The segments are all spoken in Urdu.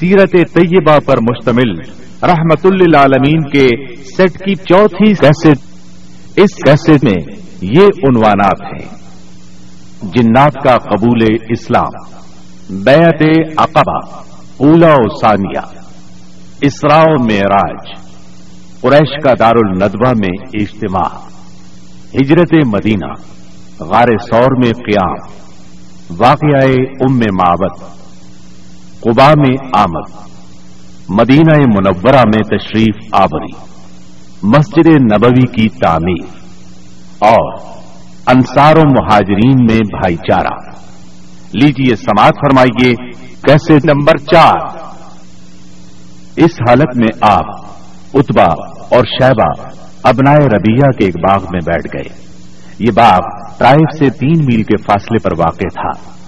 سیرت طیبہ پر مشتمل، رحمت للعالمین کے سیٹ کی چوتھی کیسٹ، اس کیسٹ میں یہ عنوانات ہیں۔ جنات کا قبول اسلام، بیعت عقبہ، اولا و ثانیہ، اسراء معراج، قریش کا دار الندوہ میں اجتماع، ہجرت مدینہ، غار سور میں قیام، واقعہ ام معبت قبا میں آمد، مدینہ منورہ میں تشریف آبری مسجد نبوی کی تعمیر، اور انصار و مہاجرین میں بھائی چارہ۔ لیجیے سماعت فرمائیے، کیسے نمبر چار؟ اس حالت میں آپ اتبا اور شہبہ ابنائے ربیہ کے ایک باغ میں بیٹھ گئے۔ یہ باغ ٹرائف سے تین میل کے فاصلے پر واقع تھا۔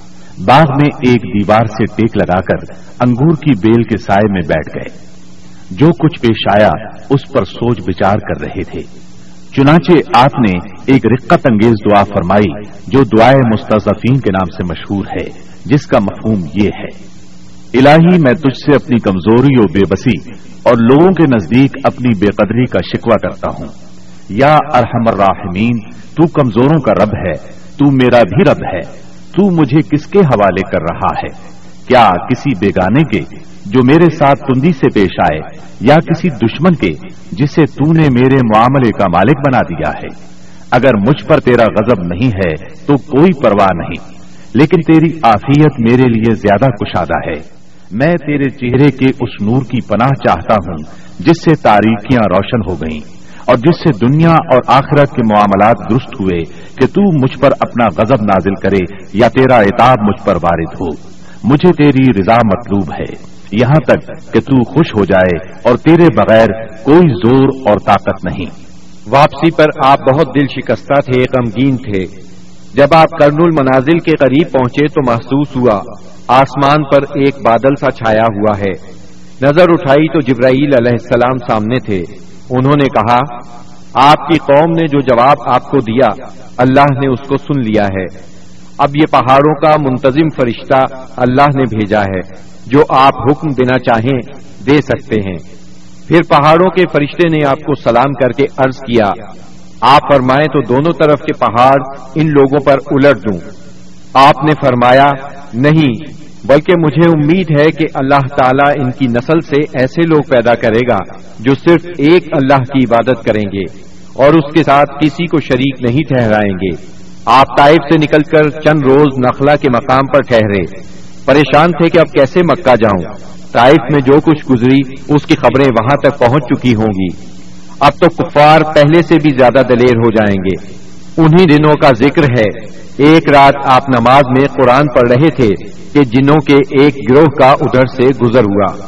باغ میں ایک دیوار سے ٹیک لگا کر انگور کی بیل کے سائے میں بیٹھ گئے۔ جو کچھ پیش آیا، اس پر سوچ بچار کر رہے تھے۔ چنانچہ آپ نے ایک رقت انگیز دعا فرمائی، جو دعائے مستضفین کے نام سے مشہور ہے، جس کا مفہوم یہ ہے۔ الہی، میں تجھ سے اپنی کمزوری و بے بسی اور لوگوں کے نزدیک اپنی بے قدری کا شکوہ کرتا ہوں۔ یا ارحم الراحمین، تو کمزوروں کا رب ہے، تو میرا بھی رب ہے۔ تو مجھے کس کے حوالے کر رہا ہے؟ کیا کسی بیگانے کے جو میرے ساتھ تندی سے پیش آئے، یا کسی دشمن کے جسے تو نے میرے معاملے کا مالک بنا دیا ہے؟ اگر مجھ پر تیرا غضب نہیں ہے تو کوئی پرواہ نہیں، لیکن تیری آفیت میرے لیے زیادہ کشادہ ہے۔ میں تیرے چہرے کے اس نور کی پناہ چاہتا ہوں، جس سے تاریخیاں روشن ہو گئیں۔ اور جس سے دنیا اور آخرت کے معاملات درست ہوئے کہ تو مجھ پر اپنا غضب نازل کرے یا تیرا اتاب مجھ پر وارد ہو۔ مجھے تیری رضا مطلوب ہے۔ یہاں تک کہ تو خوش ہو جائے اور تیرے بغیر کوئی زور اور طاقت نہیں۔ واپسی پر آپ بہت دل شکستہ تھے، غمگین تھے۔ جب آپ کرن المنازل کے قریب پہنچے تو محسوس ہوا، آسمان پر ایک بادل سا چھایا ہوا ہے۔ نظر اٹھائی تو جبرائیل علیہ السلام سامنے تھے۔ انہوں نے کہا، آپ کی قوم نے جو جواب آپ کو دیا، اللہ نے اس کو سن لیا ہے۔ اب یہ پہاڑوں کا منتظم فرشتہ اللہ نے بھیجا ہے، جو آپ حکم دینا چاہیں، دے سکتے ہیں۔ پھر پہاڑوں کے فرشتے نے آپ کو سلام کر کے عرض کیا، آپ فرمائیں تو دونوں طرف کے پہاڑ ان لوگوں پر الٹ دوں۔ آپ نے فرمایا، نہیں بلکہ مجھے امید ہے کہ اللہ تعالیٰ ان کی نسل سے ایسے لوگ پیدا کرے گا جو صرف ایک اللہ کی عبادت کریں گے اور اس کے ساتھ کسی کو شریک نہیں ٹھہرائیں گے۔ آپ طائف سے نکل کر چند روز نخلا کے مقام پر ٹھہرے۔ پریشان تھے کہ اب کیسے مکہ جاؤں۔ طائف میں جو کچھ گزری، اس کی خبریں وہاں تک پہنچ چکی ہوں گی۔ اب تو کفار پہلے سے بھی زیادہ دلیر ہو جائیں گے۔ انہی دنوں کا ذکر ہے۔ ایک رات آپ نماز میں قرآن پڑھ رہے تھے کہ جنوں کے ایک گروہ کا ادھر سے گزر ہوا۔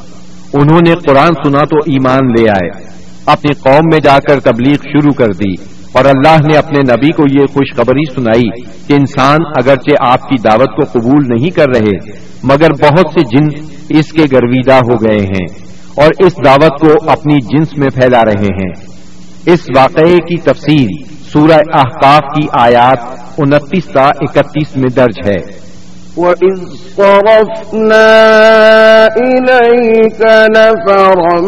انہوں نے قرآن سنا تو ایمان لے آئے۔ اپنی قوم میں جا کر تبلیغ شروع کر دی۔ اور اللہ نے اپنے نبی کو یہ خوشخبری سنائی کہ انسان اگرچہ آپ کی دعوت کو قبول نہیں کر رہے، مگر بہت سے جن اس کے گرویدہ ہو گئے ہیں اور اس دعوت کو اپنی جنس میں پھیلا رہے ہیں۔ اس واقعے کی تفصیل سورہ احقاف کی آیات انتیس تا اکتیس میں درج ہے۔ وَإِذْ صَرَفْنَا إِلَيْكَ نَفَرًا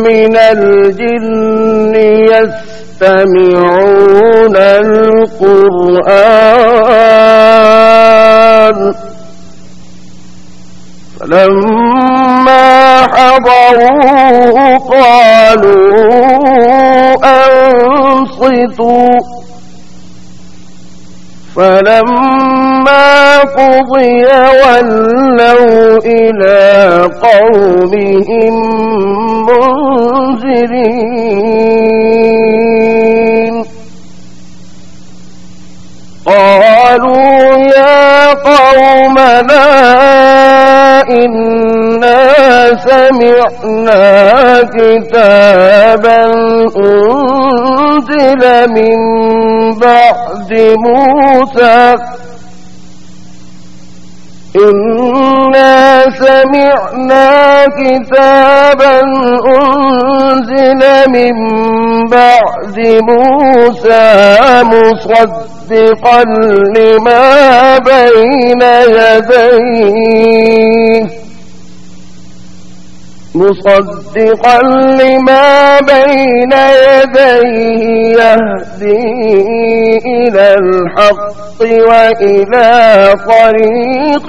مِنَ الْجِنِّ يَسْتَمِعُونَ الْقُرْآنَ فَلَمَّا حَضَرُوا قَالُوا أَنصِتُوا فلما قضي ولوا إلى قومهم منذرين. قالوا يا قومنا سمعنا كتابا أنزل من بعد موسى. إنا سمعنا كتابا أنزل من بعد موسى مصدقا لما بين يديه. مصدقا لما بين يديه يهدي إلى الحق وإلى طريق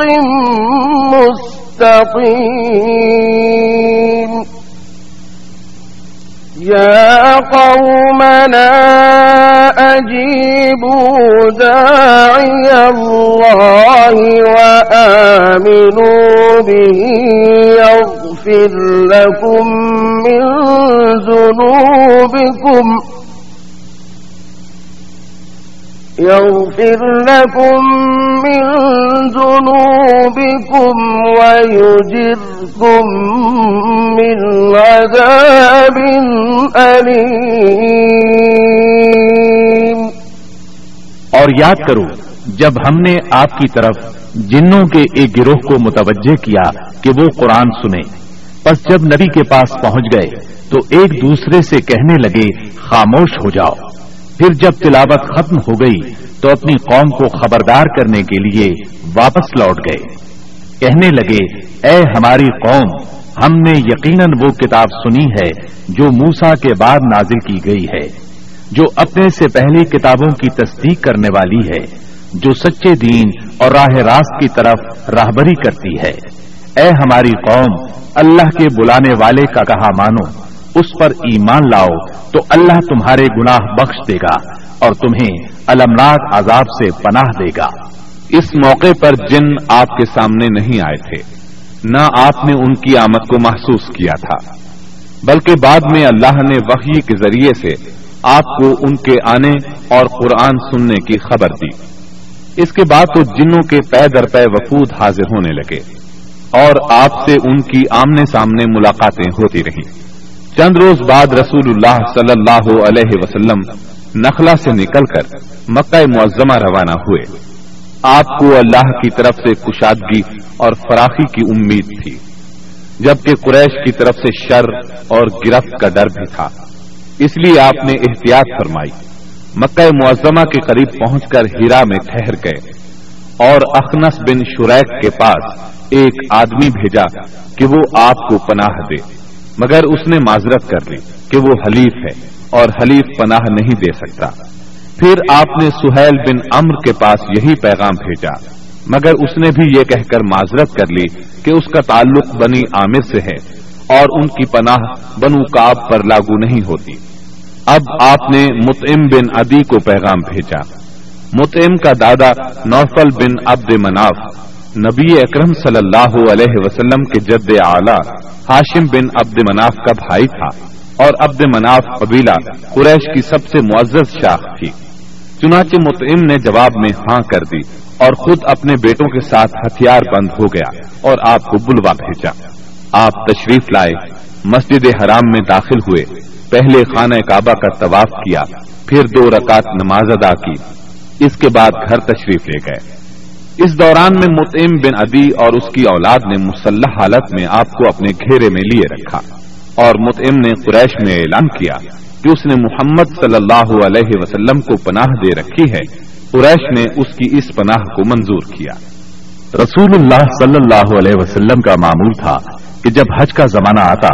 مستقيم. يا قومنا أجيبوا داعي الله وآمنوا به يغفر لكم من ذنوبكم يغفر لكم من ذنوبكم ويجركم من عذاب أليم. اور یاد کرو، جب ہم نے آپ کی طرف جنوں کے ایک گروہ کو متوجہ کیا کہ وہ قرآن سنے، پس جب نبی کے پاس پہنچ گئے تو ایک دوسرے سے کہنے لگے، خاموش ہو جاؤ۔ پھر جب تلاوت ختم ہو گئی تو اپنی قوم کو خبردار کرنے کے لیے واپس لوٹ گئے۔ کہنے لگے، اے ہماری قوم، ہم نے یقیناً وہ کتاب سنی ہے جو موسا کے بعد نازل کی گئی ہے، جو اپنے سے پہلی کتابوں کی تصدیق کرنے والی ہے، جو سچے دین اور راہ راست کی طرف راہبری کرتی ہے۔ اے ہماری قوم، اللہ کے بلانے والے کا کہا مانو۔ اس پر ایمان لاؤ تو اللہ تمہارے گناہ بخش دے گا اور تمہیں المناک عذاب سے پناہ دے گا۔ اس موقع پر جن آپ کے سامنے نہیں آئے تھے، نہ آپ نے ان کی آمد کو محسوس کیا تھا، بلکہ بعد میں اللہ نے وحی کے ذریعے سے آپ کو ان کے آنے اور قرآن سننے کی خبر دی۔ اس کے بعد تو جنوں کے پے در پے وفود حاضر ہونے لگے اور آپ سے ان کی آمنے سامنے ملاقاتیں ہوتی رہیں۔ چند روز بعد رسول اللہ صلی اللہ علیہ وسلم نخلا سے نکل کر مکہ معظمہ روانہ ہوئے۔ آپ کو اللہ کی طرف سے کشادگی اور فراخی کی امید تھی، جبکہ قریش کی طرف سے شر اور گرفت کا ڈر بھی تھا۔ اس لیے آپ نے احتیاط فرمائی۔ مکہ معظمہ کے قریب پہنچ کر ہیرا میں ٹھہر گئے اور اخنس بن شریک کے پاس ایک آدمی بھیجا کہ وہ آپ کو پناہ دے۔ مگر اس نے معذرت کر لی کہ وہ حلیف ہے اور حلیف پناہ نہیں دے سکتا۔ پھر آپ نے سہیل بن امر کے پاس یہی پیغام بھیجا، مگر اس نے بھی یہ کہہ کر معذرت کر لی کہ اس کا تعلق بنی عامر سے ہے اور ان کی پناہ بنو کاب پر لاگو نہیں ہوتی۔ اب آپ نے متعم بن ادی کو پیغام بھیجا۔ متعم کا دادا نوفل بن عبد مناف نبی اکرم صلی اللہ علیہ وسلم کے جد اعلی ہاشم بن عبد مناف کا بھائی تھا اور عبد مناف قبیلہ قریش کی سب سے معزز شاخ تھی۔ چنانچہ متعم نے جواب میں ہاں کر دی اور خود اپنے بیٹوں کے ساتھ ہتھیار بند ہو گیا اور آپ کو بلوا بھیجا۔ آپ تشریف لائے، مسجد حرام میں داخل ہوئے، پہلے خانہ کعبہ کا طواف کیا، پھر دو رکعت نماز ادا کی، اس کے بعد گھر تشریف لے گئے۔ اس دوران میں متعم بن ادی اور اس کی اولاد نے مسلح حالت میں آپ کو اپنے گھیرے میں لیے رکھا اور متعم نے قریش میں اعلان کیا کہ اس نے محمد صلی اللہ علیہ وسلم کو پناہ دے رکھی ہے۔ قریش نے اس کی اس پناہ کو منظور کیا۔ رسول اللہ صلی اللہ علیہ وسلم کا معمول تھا کہ جب حج کا زمانہ آتا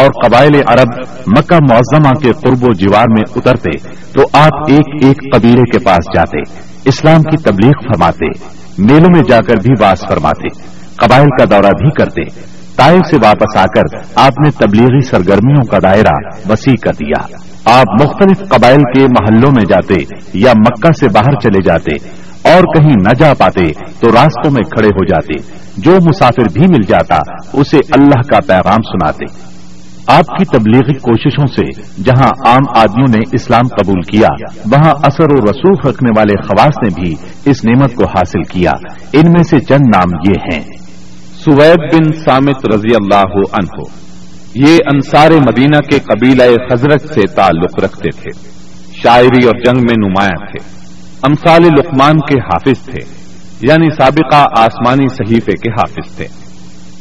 اور قبائل عرب مکہ معظمہ کے قرب و جیوار میں اترتے تو آپ ایک ایک قبیلے کے پاس جاتے، اسلام کی تبلیغ فرماتے، میلوں میں جا کر بھی باس فرماتے، قبائل کا دورہ بھی کرتے تائف سے واپس آ کر آپ نے تبلیغی سرگرمیوں کا دائرہ وسیع کر دیا۔ آپ مختلف قبائل کے محلوں میں جاتے یا مکہ سے باہر چلے جاتے اور کہیں نہ جا پاتے تو راستوں میں کھڑے ہو جاتے۔ جو مسافر بھی مل جاتا، اسے اللہ کا پیغام سناتے۔ آپ کی تبلیغی کوششوں سے جہاں عام آدمیوں نے اسلام قبول کیا، وہاں اثر و رسوخ رکھنے والے خواص نے بھی اس نعمت کو حاصل کیا۔ ان میں سے چند نام یہ ہیں۔ سویب بن سامت رضی اللہ عنہ۔ یہ انصار مدینہ کے قبیلہ حضرت سے تعلق رکھتے تھے۔ شاعری اور جنگ میں نمایاں تھے۔ امثال لقمان کے حافظ تھے یعنی سابقہ آسمانی صحیفے کے حافظ تھے۔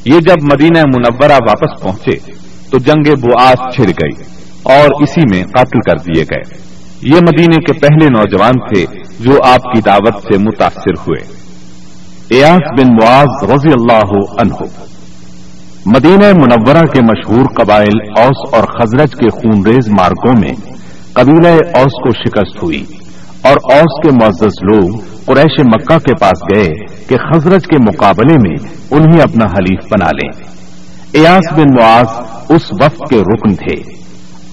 یہ جب مدینہ منورہ واپس پہنچے، تو جنگ بواس چھڑ گئی اور اسی میں قتل کر دیے گئے۔ یہ مدینے کے پہلے نوجوان تھے جو آپ کی دعوت سے متاثر ہوئے۔ ایاس بن معاذ رضی اللہ عنہ۔ مدینہ منورہ کے مشہور قبائل اوس اور خزرج کے خونریز مارکوں میں قبیلہ اوس کو شکست ہوئی۔ اور اوس کے معزز لوگ قریش مکہ کے پاس گئے کہ خزرج کے مقابلے میں انہیں اپنا حلیف بنا لیں۔ ایاس بن معاذ اس وقت کے رکن تھے۔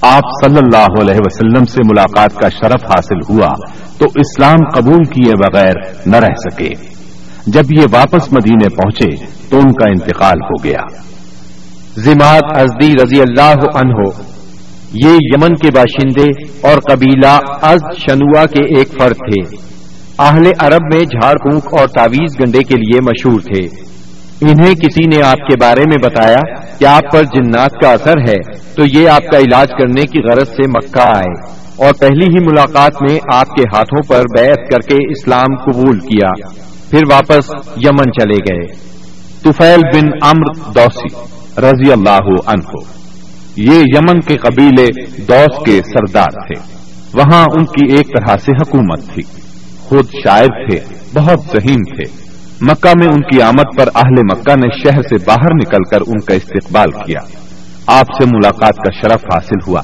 آپ صلی اللہ علیہ وسلم سے ملاقات کا شرف حاصل ہوا تو اسلام قبول کیے بغیر نہ رہ سکے۔ جب یہ واپس مدینے پہنچے تو ان کا انتقال ہو گیا۔ زماد ازدی رضی اللہ عنہ یہ یمن کے باشندے اور قبیلہ از شنوا کے ایک فرد تھے۔ اہل عرب میں جھاڑ پھونک اور تعویز گنڈے کے لیے مشہور تھے۔ انہیں کسی نے آپ کے بارے میں بتایا کہ آپ پر جنات کا اثر ہے، تو یہ آپ کا علاج کرنے کی غرض سے مکہ آئے۔ اور پہلی ہی ملاقات میں آپ کے ہاتھوں پر بیعت کر کے اسلام قبول کیا۔ پھر واپس یمن چلے گئے۔ توفیل بن امر دوسی رضی اللہ عنہ۔ یہ یمن کے قبیلے دوس کے سردار تھے۔ وہاں ان کی ایک طرح سے حکومت تھی۔ خود شاعر تھے، بہت ذہین تھے۔ مکہ میں ان کی آمد پر اہل مکہ نے شہر سے باہر نکل کر ان کا استقبال کیا۔ آپ سے ملاقات کا شرف حاصل ہوا۔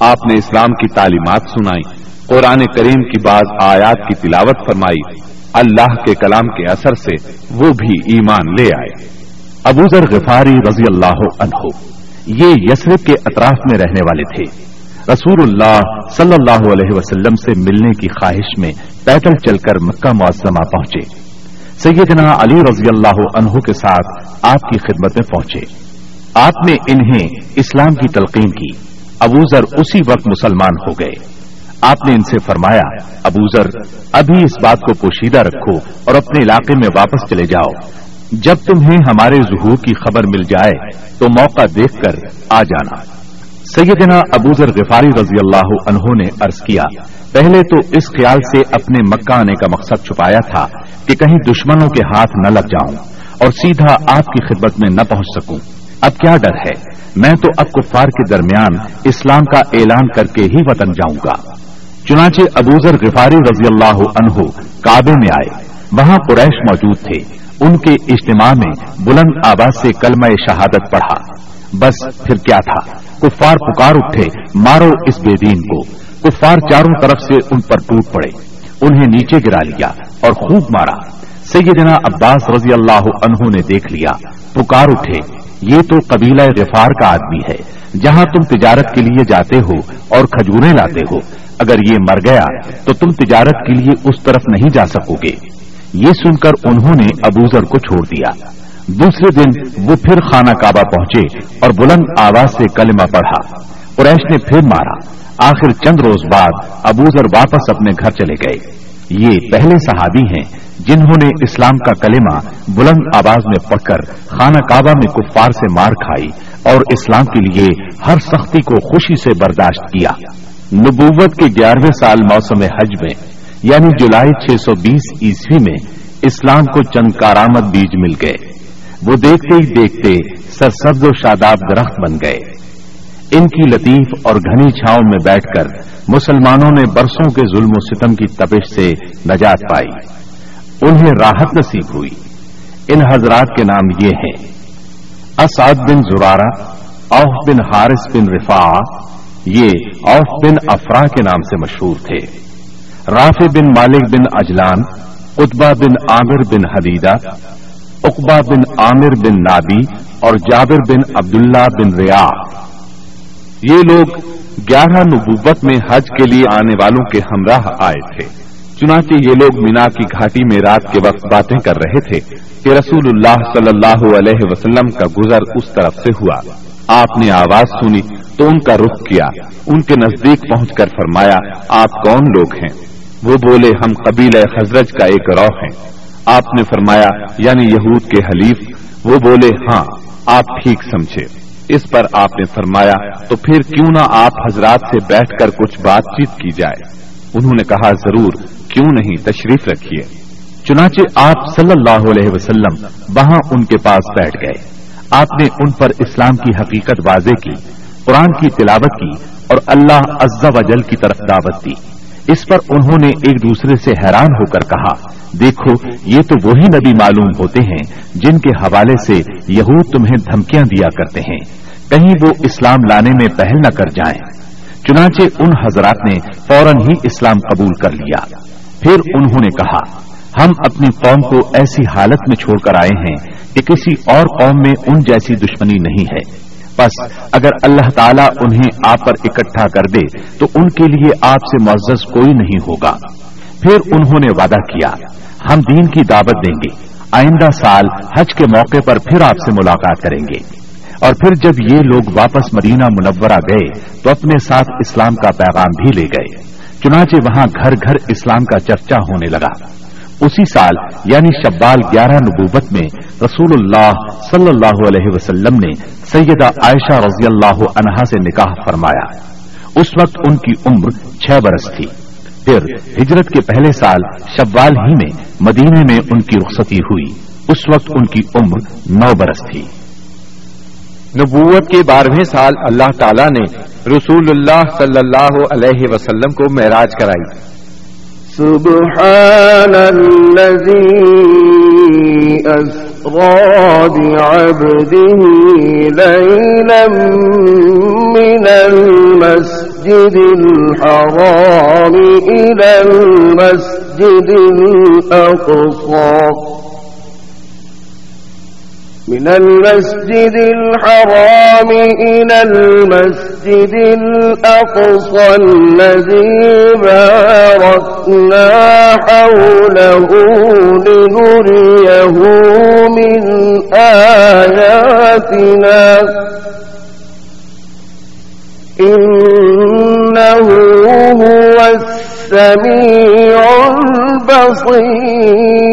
آپ نے اسلام کی تعلیمات سنائی، قرآن کریم کی بعض آیات کی تلاوت فرمائی۔ اللہ کے کلام کے اثر سے وہ بھی ایمان لے آئے۔ ابوذر غفاری رضی اللہ عنہ۔ یہ یسرف کے اطراف میں رہنے والے تھے۔ رسول اللہ صلی اللہ علیہ وسلم سے ملنے کی خواہش میں پیدل چل کر مکہ معظمہ پہنچے۔ سیدنا علی رضی اللہ عنہ کے ساتھ آپ کی خدمت میں پہنچے۔ آپ نے انہیں اسلام کی تلقین کی۔ ابو ذر اسی وقت مسلمان ہو گئے۔ آپ نے ان سے فرمایا، ابو ذر، ابھی اس بات کو پوشیدہ رکھو اور اپنے علاقے میں واپس چلے جاؤ۔ جب تمہیں ہمارے ظہور کی خبر مل جائے تو موقع دیکھ کر آ جانا۔ سیدنا ابوذر غفاری رضی اللہ عنہ نے عرض کیا، پہلے تو اس خیال سے اپنے مکہ آنے کا مقصد چھپایا تھا کہ کہیں دشمنوں کے ہاتھ نہ لگ جاؤں اور سیدھا آپ کی خدمت میں نہ پہنچ سکوں۔ اب کیا ڈر ہے؟ میں تو اب کفار کے درمیان اسلام کا اعلان کر کے ہی وطن جاؤں گا۔ چنانچہ ابوذر غفاری رضی اللہ عنہ کعبے میں آئے۔ وہاں قریش موجود تھے۔ ان کے اجتماع میں بلند آواز سے کلمہ شہادت پڑھا۔ بس پھر کیا تھا؟ کفار پکار اٹھے، مارو اس بے دین کو۔ کفار چاروں طرف سے ان پر ٹوٹ پڑے۔ انہیں نیچے گرا لیا اور خوب مارا۔ سیدنا عباس رضی اللہ عنہ نے دیکھ لیا۔ پکار اٹھے۔ یہ تو قبیلہ غفار کا آدمی ہے۔ جہاں تم تجارت کے لیے جاتے ہو اور کھجورے لاتے ہو، اگر یہ مر گیا تو تم تجارت کے لیے اس طرف نہیں جا سکو گے۔ یہ سن کر انہوں نے ابوذر کو چھوڑ دیا۔ دوسرے دن وہ پھر خانہ کعبہ پہنچے اور بلند آواز سے کلمہ پڑھا۔ قریش نے پھر مارا۔ آخر چند روز بعد ابوذر واپس اپنے گھر چلے گئے۔ یہ پہلے صحابی ہیں جنہوں نے اسلام کا کلمہ بلند آواز میں پڑھ کر خانہ کعبہ میں کفار سے مار کھائی اور اسلام کے لیے ہر سختی کو خوشی سے برداشت کیا۔ نبوت کے گیارہویں سال موسم حج میں یعنی جولائی چھ سو بیس عیسوی میں اسلام کو چند کارآمد بیج مل گئے۔ وہ دیکھتے ہی دیکھتے سرسبز و شاداب درخت بن گئے۔ ان کی لطیف اور گھنی چھاؤں میں بیٹھ کر مسلمانوں نے برسوں کے ظلم و ستم کی تپش سے نجات پائی۔ انہیں راحت نصیب ہوئی۔ ان حضرات کے نام یہ ہیں اسعد بن زرارہ، اوف بن حارث بن رفا یہ اوف بن افرا کے نام سے مشہور تھے۔ رافع بن مالک بن اجلان اتبا بن عامر بن حدیدہ اقبا بن عامر بن نابی اور جابر بن عبداللہ بن ریا۔ یہ لوگ گیارہ نبوت میں حج کے لیے آنے والوں کے ہمراہ آئے تھے۔ چنانچہ یہ لوگ مینا کی گھاٹی میں رات کے وقت باتیں کر رہے تھے کہ رسول اللہ صلی اللہ علیہ وسلم کا گزر اس طرف سے ہوا۔ آپ نے آواز سنی تو ان کا رخ کیا، ان کے نزدیک پہنچ کر فرمایا، آپ کون لوگ ہیں؟ وہ بولے، ہم قبیل خزرج کا ایک روح ہیں۔ آپ نے فرمایا یعنی یہود کے حلیف۔ وہ بولے ہاں آپ ٹھیک سمجھے۔ اس پر آپ نے فرمایا، تو پھر کیوں نہ آپ حضرات سے بیٹھ کر کچھ بات چیت کی جائے۔ انہوں نے کہا، ضرور، کیوں نہیں، تشریف رکھیے۔ چنانچہ آپ صلی اللہ علیہ وسلم وہاں ان کے پاس بیٹھ گئے۔ آپ نے ان پر اسلام کی حقیقت واضح کی، قرآن کی تلاوت کی اور اللہ عز و جل کی طرف دعوت دی۔ اس پر انہوں نے ایک دوسرے سے حیران ہو کر کہا، دیکھو، یہ تو وہی نبی معلوم ہوتے ہیں جن کے حوالے سے یہود تمہیں دھمکیاں دیا کرتے ہیں۔ کہیں وہ اسلام لانے میں پہل نہ کر جائیں۔ چنانچہ ان حضرات نے فوراً ہی اسلام قبول کر لیا۔ پھر انہوں نے کہا، ہم اپنی قوم کو ایسی حالت میں چھوڑ کر آئے ہیں کہ کسی اور قوم میں ان جیسی دشمنی نہیں ہے۔ بس اگر اللہ تعالیٰ انہیں آپ پر اکٹھا کر دے تو ان کے لیے آپ سے معزز کوئی نہیں ہوگا۔ پھر انہوں نے وعدہ کیا، ہم دین کی دعوت دیں گے۔ آئندہ سال حج کے موقع پر پھر آپ سے ملاقات کریں گے۔ اور پھر جب یہ لوگ واپس مدینہ منورہ گئے تو اپنے ساتھ اسلام کا پیغام بھی لے گئے۔ چنانچہ وہاں گھر گھر اسلام کا چرچا ہونے لگا۔ اسی سال یعنی شبال گیارہ نبوت میں رسول اللہ صلی اللہ علیہ وسلم نے سیدہ عائشہ رضی اللہ عنہا سے نکاح فرمایا۔ اس وقت ان کی عمر چھ برس تھی۔ پھر ہجرت کے پہلے سال شبال ہی میں مدینے میں ان کی رخصتی ہوئی۔ اس وقت ان کی عمر نو برس تھی۔ نبوت کے بارہویں سال اللہ تعالیٰ نے رسول اللہ صلی اللہ علیہ وسلم کو معراج کرائی۔ سبحان الذي أسرى بعبده ليلا من المسجد الحرام إلى المسجد الأقصى من المسجد الحرام إلى المسجد الأقصى الذي باركنا حوله لنريه من آياتنا. إنه هو السميع البصير.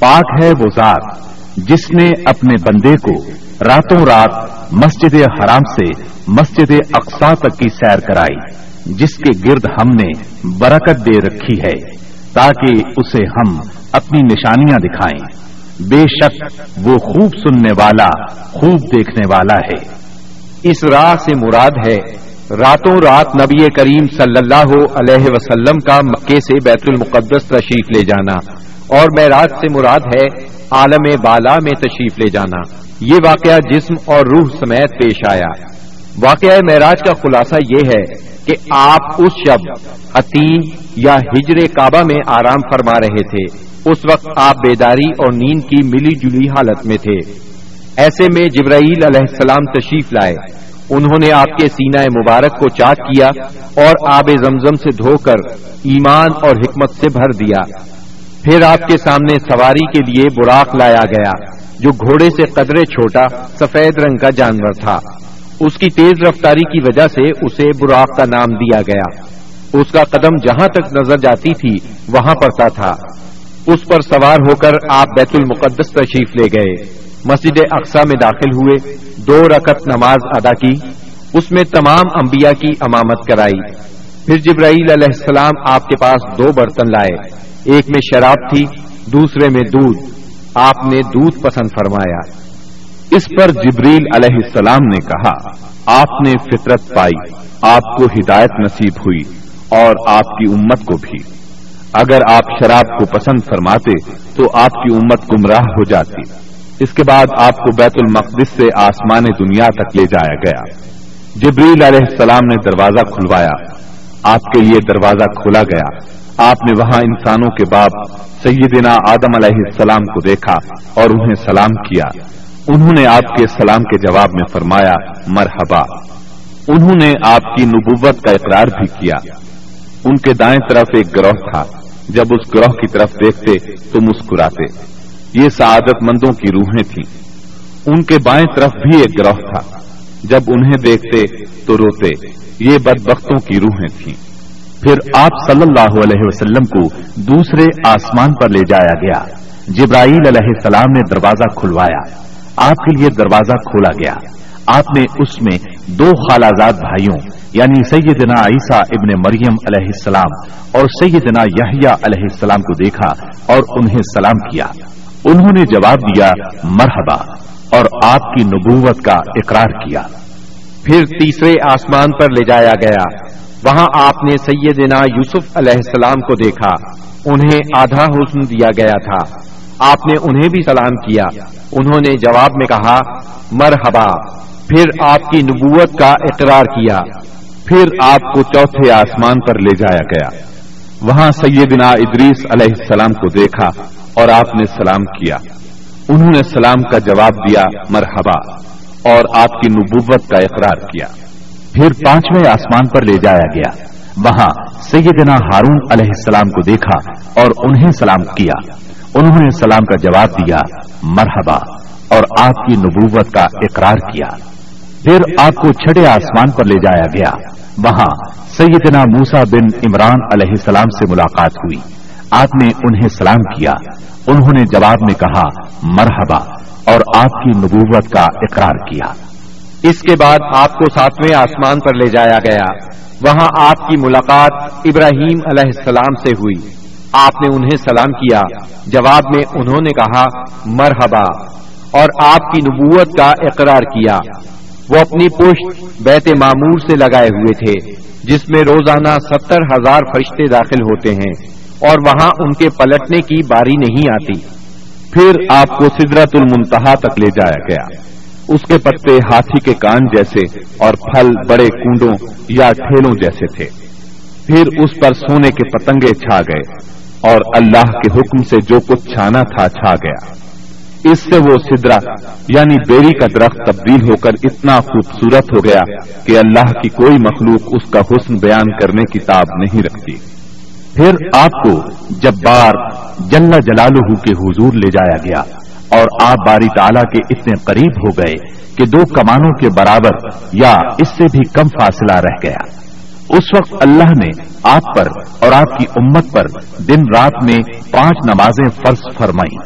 پاک ہے وہ ذات جس نے اپنے بندے کو راتوں رات مسجد حرام سے مسجد اقسا تک کی سیر کرائی، جس کے گرد ہم نے برکت دے رکھی ہے، تاکہ اسے ہم اپنی نشانیاں دکھائیں۔ بے شک وہ خوب سننے والا، خوب دیکھنے والا ہے۔ اس راہ سے مراد ہے راتوں رات نبی کریم صلی اللہ علیہ وسلم کا مکے سے بیت المقدس تشریف لے جانا اور معراج سے مراد ہے عالم بالا میں تشریف لے جانا۔ یہ واقعہ جسم اور روح سمیت پیش آیا۔ واقعہ معراج کا خلاصہ یہ ہے کہ آپ اس شب عتیم یا ہجر کعبہ میں آرام فرما رہے تھے۔ اس وقت آپ بیداری اور نیند کی ملی جلی حالت میں تھے۔ ایسے میں جبرائیل علیہ السلام تشریف لائے۔ انہوں نے آپ کے سینہ مبارک کو چاک کیا اور آب زمزم سے دھو کر ایمان اور حکمت سے بھر دیا۔ پھر آپ کے سامنے سواری کے لیے براق لایا گیا، جو گھوڑے سے قدرے چھوٹا سفید رنگ کا جانور تھا۔ اس کی تیز رفتاری کی وجہ سے اسے براق کا نام دیا گیا۔ اس کا قدم جہاں تک نظر جاتی تھی، وہاں پڑتا تھا۔ اس پر سوار ہو کر آپ بیت المقدس تشریف لے گئے۔ مسجد اقسا میں داخل ہوئے، دو رکت نماز ادا کی، اس میں تمام انبیاء کی امامت کرائی۔ پھر جبرائیل علیہ السلام آپ کے پاس دو برتن لائے، ایک میں شراب تھی، دوسرے میں دودھ۔ آپ نے دودھ پسند فرمایا۔ اس پر جبریل علیہ السلام نے کہا، آپ نے فطرت پائی، آپ کو ہدایت نصیب ہوئی اور آپ کی امت کو بھی۔ اگر آپ شراب کو پسند فرماتے تو آپ کی امت گمراہ ہو جاتی۔ اس کے بعد آپ کو بیت المقدس سے آسمان دنیا تک لے جایا گیا۔ جبریل علیہ السلام نے دروازہ کھلوایا۔ آپ کے لیے دروازہ کھولا گیا۔ آپ نے وہاں انسانوں کے باپ سیدنا آدم علیہ السلام کو دیکھا اور انہیں سلام کیا۔ انہوں نے آپ کے سلام کے جواب میں فرمایا، مرحبا۔ انہوں نے آپ کی نبوت کا اقرار بھی کیا۔ ان کے دائیں طرف ایک گروہ تھا۔ جب اس گروہ کی طرف دیکھتے تو مسکراتے۔ یہ سعادت مندوں کی روحیں تھیں۔ ان کے بائیں طرف بھی ایک گروہ تھا۔ جب انہیں دیکھتے تو روتے۔ یہ بدبختوں کی روحیں تھیں۔ پھر آپ صلی اللہ علیہ وسلم کو دوسرے آسمان پر لے جایا گیا۔ جبرائیل علیہ السلام نے دروازہ کھلوایا۔ آپ کے لیے دروازہ کھولا گیا۔ آپ نے اس میں دو خالازاد بھائیوں یعنی سیدنا عیسیٰ ابن مریم علیہ السلام اور سیدنا یحییٰ علیہ السلام کو دیکھا اور انہیں سلام کیا۔ انہوں نے جواب دیا، مرحبا، اور آپ کی نبوت کا اقرار کیا۔ پھر تیسرے آسمان پر لے جایا گیا۔ وہاں آپ نے سیدنا یوسف علیہ السلام کو دیکھا۔ انہیں آدھا حسن دیا گیا تھا۔ آپ نے انہیں بھی سلام کیا۔ انہوں نے جواب میں کہا، مرحبا، پھر آپ کی نبوت کا اقرار کیا۔ پھر آپ کو چوتھے آسمان پر لے جایا گیا۔ وہاں سیدنا ادریس علیہ السلام کو دیکھا۔ اور آپ نے سلام کیا۔ انہوں نے سلام کا جواب دیا، مرحبا، اور آپ کی نبوت کا اقرار کیا۔ پھر پانچویں آسمان پر لے جایا گیا۔ وہاں سیدنا ہارون علیہ السلام کو دیکھا اور انہیں سلام کیا۔ انہوں نے سلام کا جواب دیا، مرحبا، اور آپ کی نبوت کا اقرار کیا۔ پھر آپ کو چھٹے آسمان پر لے جایا گیا۔ وہاں سیدنا موسا بن عمران علیہ السلام سے ملاقات ہوئی۔ آپ نے انہیں سلام کیا۔ انہوں نے جواب میں کہا، مرحبا، اور آپ کی نبوت کا اقرار کیا۔ اس کے بعد آپ کو ساتویں آسمان پر لے جایا گیا۔ وہاں آپ کی ملاقات ابراہیم علیہ السلام سے ہوئی۔ آپ نے انہیں سلام کیا۔ جواب میں انہوں نے کہا، مرحبا، اور آپ کی نبوت کا اقرار کیا۔ وہ اپنی پشت بیت معمور سے لگائے ہوئے تھے، جس میں روزانہ ستر ہزار فرشتے داخل ہوتے ہیں۔ اور وہاں ان کے پلٹنے کی باری نہیں آتی۔ پھر آپ کو سدرت المنتہا تک لے جایا گیا۔ اس کے پتے ہاتھی کے کان جیسے اور پھل بڑے کنڈوں یا ٹھیلوں جیسے تھے۔ پھر اس پر سونے کے پتنگے چھا گئے اور اللہ کے حکم سے جو کچھ چھانا تھا چھا گیا۔ اس سے وہ سدرا یعنی بیری کا درخت تبدیل ہو کر اتنا خوبصورت ہو گیا کہ اللہ کی کوئی مخلوق اس کا حسن بیان کرنے کی تاب نہیں رکھتی۔ پھر آپ کو جب بار جل جلالہ کے حضور لے جایا گیا اور آپ باری تعالی کے اتنے قریب ہو گئے کہ دو کمانوں کے برابر یا اس سے بھی کم فاصلہ رہ گیا۔ اس وقت اللہ نے آپ پر اور آپ کی امت پر دن رات میں پانچ نمازیں فرض فرمائی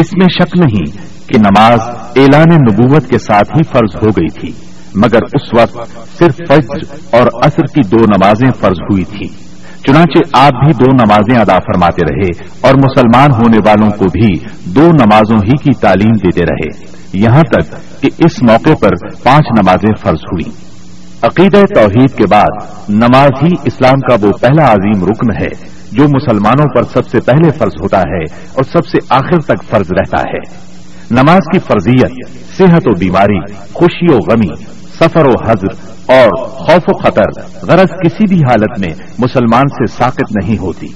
اس میں شک نہیں کہ نماز اعلان نبوت کے ساتھ ہی فرض ہو گئی تھی، مگر اس وقت صرف فجر اور عصر کی دو نمازیں فرض ہوئی تھی چنانچہ آپ بھی دو نمازیں ادا فرماتے رہے اور مسلمان ہونے والوں کو بھی دو نمازوں ہی کی تعلیم دیتے رہے۔ یہاں تک کہ اس موقع پر پانچ نمازیں فرض ہوئی۔ عقید توحید کے بعد نماز ہی اسلام کا وہ پہلا عظیم رکن ہے جو مسلمانوں پر سب سے پہلے فرض ہوتا ہے اور سب سے آخر تک فرض رہتا ہے۔ نماز کی فرضیت، صحت و بیماری، خوشی و غمی سفر و حضر اور خوف و خطر غرض کسی بھی حالت میں مسلمان سے ساقت نہیں ہوتی۔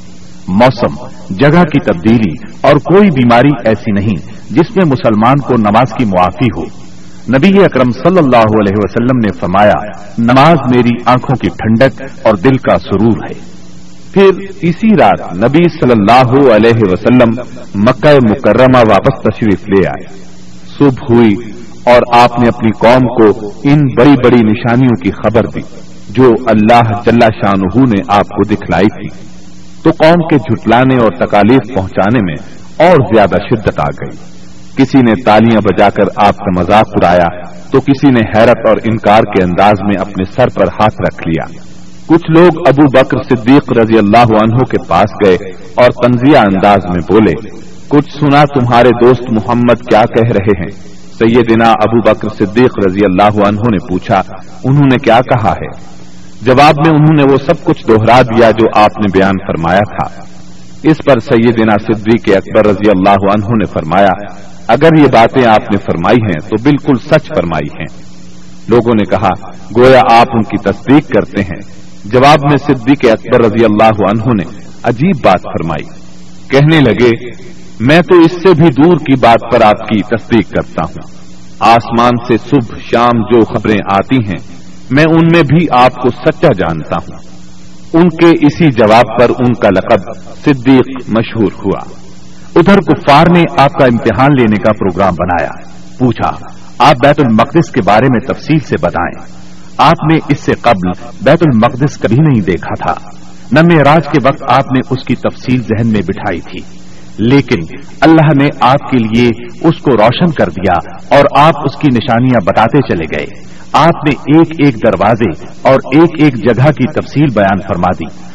موسم، جگہ کی تبدیلی اور کوئی بیماری ایسی نہیں جس میں مسلمان کو نماز کی معافی ہو۔ نبی اکرم صلی اللہ علیہ وسلم نے فرمایا، نماز میری آنکھوں کی ٹھنڈک اور دل کا سرور ہے۔ پھر اسی رات نبی صلی اللہ علیہ وسلم مکہ مکرمہ واپس تشریف لے آئے۔ صبح ہوئی اور آپ نے اپنی قوم کو ان بڑی بڑی نشانیوں کی خبر دی، جو اللہ جل شاہ نے آپ کو دکھلائی تھی۔ تو قوم کے جھٹلانے اور تکالیف پہنچانے میں اور زیادہ شدت آ گئی۔ کسی نے تالیاں بجا کر آپ کا مذاق اڑایا، تو کسی نے حیرت اور انکار کے انداز میں اپنے سر پر ہاتھ رکھ لیا۔ کچھ لوگ ابو بکر صدیق رضی اللہ عنہ کے پاس گئے اور تنزیہ انداز میں بولے، کچھ سنا تمہارے دوست محمد کیا کہہ رہے ہیں؟ سیدنا ابو بکر صدیق رضی اللہ عنہ نے پوچھا، انہوں نے کیا کہا ہے؟ جواب میں انہوں نے وہ سب کچھ دوہرا دیا جو آپ نے بیان فرمایا تھا۔ اس پر سیدنا صدیق اکبر رضی اللہ عنہ نے فرمایا، اگر یہ باتیں آپ نے فرمائی ہیں تو بالکل سچ فرمائی ہیں۔ لوگوں نے کہا، گویا آپ ان کی تصدیق کرتے ہیں۔ جواب میں صدیق اکبر رضی اللہ عنہ نے عجیب بات فرمائی۔ کہنے لگے میں تو اس سے بھی دور کی بات پر آپ کی تصدیق کرتا ہوں۔ آسمان سے صبح، شام جو خبریں آتی ہیں، میں ان میں بھی آپ کو سچا جانتا ہوں۔ ان کے اسی جواب پر ان کا لقب صدیق مشہور ہوا۔ ادھر کفار نے آپ کا امتحان لینے کا پروگرام بنایا۔ پوچھا، آپ بیت المقدس کے بارے میں تفصیل سے بتائیں۔ آپ نے اس سے قبل بیت المقدس کبھی نہیں دیکھا تھا۔ نہ معراج کے وقت آپ نے اس کی تفصیل ذہن میں بٹھائی تھی۔ لیکن اللہ نے آپ کے لیے اس کو روشن کر دیا اور آپ اس کی نشانیاں بتاتے چلے گئے۔ آپ نے ایک ایک دروازے اور ایک ایک جگہ کی تفصیل بیان فرما دی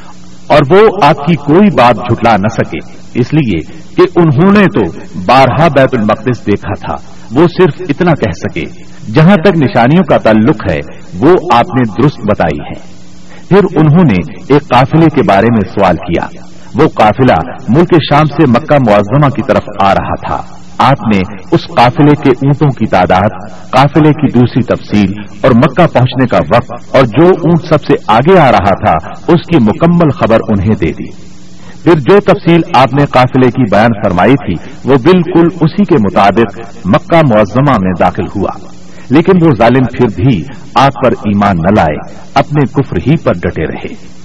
اور وہ آپ کی کوئی بات جھٹلا نہ سکے۔ اس لیے کہ انہوں نے تو بارہا بیت المقدس دیکھا تھا۔ وہ صرف اتنا کہہ سکے۔ جہاں تک نشانیوں کا تعلق ہے، وہ آپ نے درست بتائی ہے۔ پھر انہوں نے ایک قافلے کے بارے میں سوال کیا۔ وہ قافلہ ملک شام سے مکہ معظمہ کی طرف آ رہا تھا۔ آپ نے اس قافلے کے اونٹوں کی تعداد، قافلے کی دوسری تفصیل اور مکہ پہنچنے کا وقت اور جو اونٹ سب سے آگے آ رہا تھا، اس کی مکمل خبر انہیں دے دی۔ پھر جو تفصیل آپ نے قافلے کی بیان فرمائی تھی، وہ بالکل اسی کے مطابق مکہ معظمہ میں داخل ہوا۔ لیکن وہ ظالم پھر بھی آپ پر ایمان نہ لائے، اپنے کفر ہی پر ڈٹے رہے۔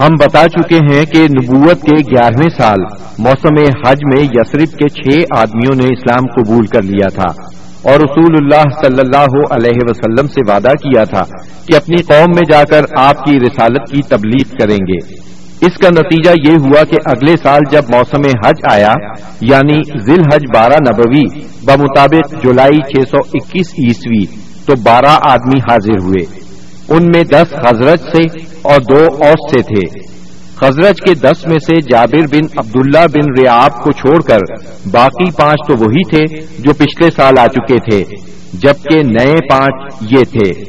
ہم بتا چکے ہیں کہ نبوت کے گیارہویں سال، موسم حج میں یسرف کے چھ آدمیوں نے اسلام قبول کر لیا تھا اور رسول اللہ صلی اللہ علیہ وسلم سے وعدہ کیا تھا کہ اپنی قوم میں جا کر آپ کی رسالت کی تبلیغ کریں گے۔ اس کا نتیجہ یہ ہوا کہ اگلے سال جب موسم حج آیا یعنی ذیل حج بارہ نبوی، بمطابق جولائی چھ سو اکیس عیسوی، تو بارہ آدمی حاضر ہوئے۔ ان میں دس حضرت سے اور دو اوس سے تھے۔ خزرج کے دس میں سے جابر بن عبداللہ بن ریاب کو چھوڑ کر باقی پانچ تو وہی تھے جو پچھلے سال آ چکے تھے، جبکہ نئے پانچ یہ تھے۔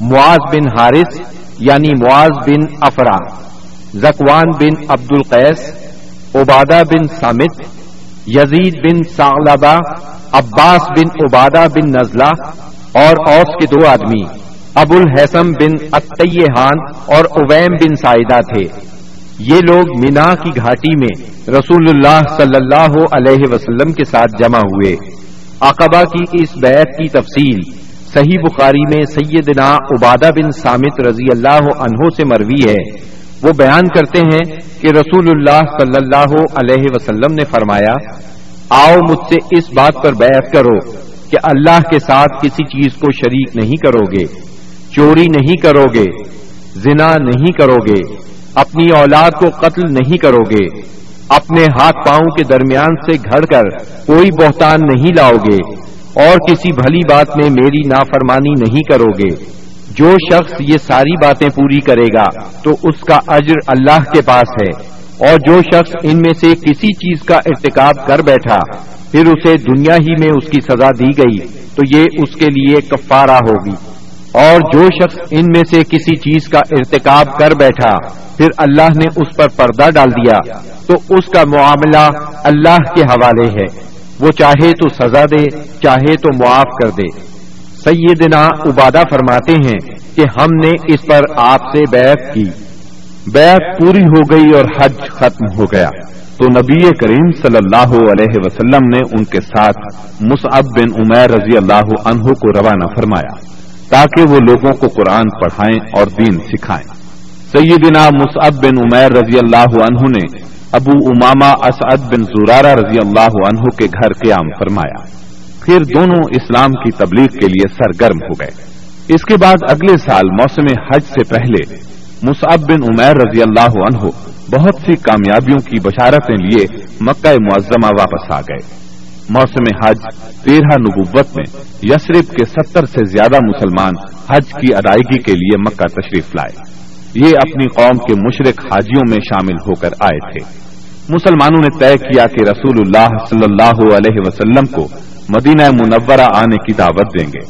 معاذ بن حارث یعنی معاذ بن افرا، زکوان بن عبد القیس عبادہ بن سامت، یزید بن سالبہ عباس بن عبادہ بن نزلہ اور اوس کے دو آدمی۔ ابو الحسم بن اتیحان اور اویم بن سائدہ تھے۔ یہ لوگ مینا کی گھاٹی میں رسول اللہ صلی اللہ علیہ وسلم کے ساتھ جمع ہوئے۔ عقبہ کی اس بیعت کی تفصیل صحیح بخاری میں سیدنا عبادہ بن سامت رضی اللہ عنہ سے مروی ہے۔ وہ بیان کرتے ہیں کہ رسول اللہ صلی اللہ علیہ وسلم نے فرمایا، آؤ مجھ سے اس بات پر بیعت کرو کہ اللہ کے ساتھ کسی چیز کو شریک نہیں کرو گے۔ چوری نہیں کرو گے زنا نہیں کرو گے اپنی اولاد کو قتل نہیں کرو گے اپنے ہاتھ پاؤں کے درمیان سے گھڑ کر کوئی بہتان نہیں لاؤ گے اور کسی بھلی بات میں میری نافرمانی نہیں کرو گے جو شخص یہ ساری باتیں پوری کرے گا، تو اس کا اجر اللہ کے پاس ہے۔ اور جو شخص ان میں سے کسی چیز کا ارتکاب کر بیٹھا، پھر اسے دنیا ہی میں اس کی سزا دی گئی، تو یہ اس کے لیے کفارہ ہوگی۔ اور جو شخص ان میں سے کسی چیز کا ارتکاب کر بیٹھا، پھر اللہ نے اس پر پردہ ڈال دیا، تو اس کا معاملہ اللہ کے حوالے ہے۔ وہ چاہے تو سزا دے، چاہے تو معاف کر دے۔ سیدنا عبادہ فرماتے ہیں کہ ہم نے اس پر آپ سے بیعت کی۔ بیعت پوری ہو گئی اور حج ختم ہو گیا۔ تو نبی کریم صلی اللہ علیہ وسلم نے ان کے ساتھ مصعب بن عمیر رضی اللہ عنہ کو روانہ فرمایا۔ تاکہ وہ لوگوں کو قرآن پڑھائیں اور دین سکھائیں۔ سیدنا مصعب بن عمیر رضی اللہ عنہ نے ابو اماما اسعد بن زورارہ رضی اللہ عنہ کے گھر قیام فرمایا۔ پھر دونوں اسلام کی تبلیغ کے لیے سرگرم ہو گئے۔ اس کے بعد اگلے سال موسم حج سے پہلے مصعب بن عمیر رضی اللہ عنہ بہت سی کامیابیوں کی بشارتیں لیے مکہ معظمہ واپس آ گئے۔ موسم حج تیرہ نبوت میں یسرف کے ستر سے زیادہ مسلمان حج کی ادائیگی کے لیے مکہ تشریف لائے۔ یہ اپنی قوم کے مشرق حاجیوں میں شامل ہو کر آئے تھے۔ مسلمانوں نے طے کیا کہ رسول اللہ صلی اللہ علیہ وسلم کو مدینہ منورہ آنے کی دعوت دیں گے۔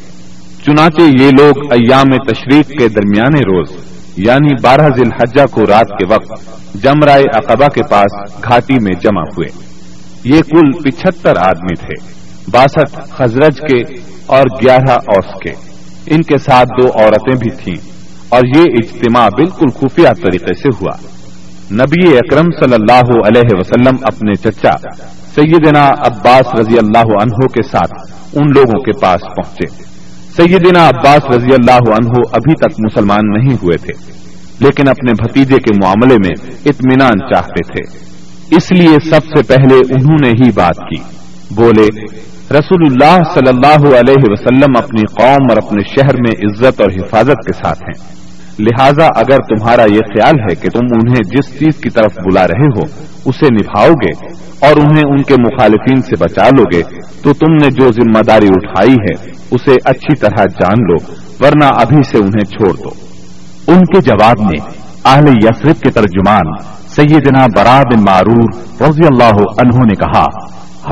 چنانچہ یہ لوگ ایام تشریف کے درمیانے روز یعنی بارہ ذی الحجہ کو رات کے وقت جمرائے اقبا کے پاس گھاٹی میں جمع ہوئے۔ یہ کل پچہتر آدمی تھے، باسٹھ خزرج کے اور گیارہ اوس کے۔ ان کے ساتھ دو عورتیں بھی تھیں اور یہ اجتماع بالکل خفیہ طریقے سے ہوا۔ نبی اکرم صلی اللہ علیہ وسلم اپنے چچا سیدنا عباس رضی اللہ عنہ کے ساتھ ان لوگوں کے پاس پہنچے۔ سیدنا عباس رضی اللہ عنہ ابھی تک مسلمان نہیں ہوئے تھے، لیکن اپنے بھتیجے کے معاملے میں اطمینان چاہتے تھے۔ اس لیے سب سے پہلے انہوں نے ہی بات کی۔ بولے رسول اللہ صلی اللہ علیہ وسلم اپنی قوم اور اپنے شہر میں عزت اور حفاظت کے ساتھ ہیں۔ لہذا اگر تمہارا یہ خیال ہے کہ تم انہیں جس چیز کی طرف بلا رہے ہو، اسے نبھاؤ گے اور انہیں ان کے مخالفین سے بچا لو گے، تو تم نے جو ذمہ داری اٹھائی ہے، اسے اچھی طرح جان لو، ورنہ ابھی سے انہیں چھوڑ دو۔ ان کے جواب میں، اہل یسرف کے ترجمان سیدنا برا بن معرور رضی اللہ عنہ نے کہا،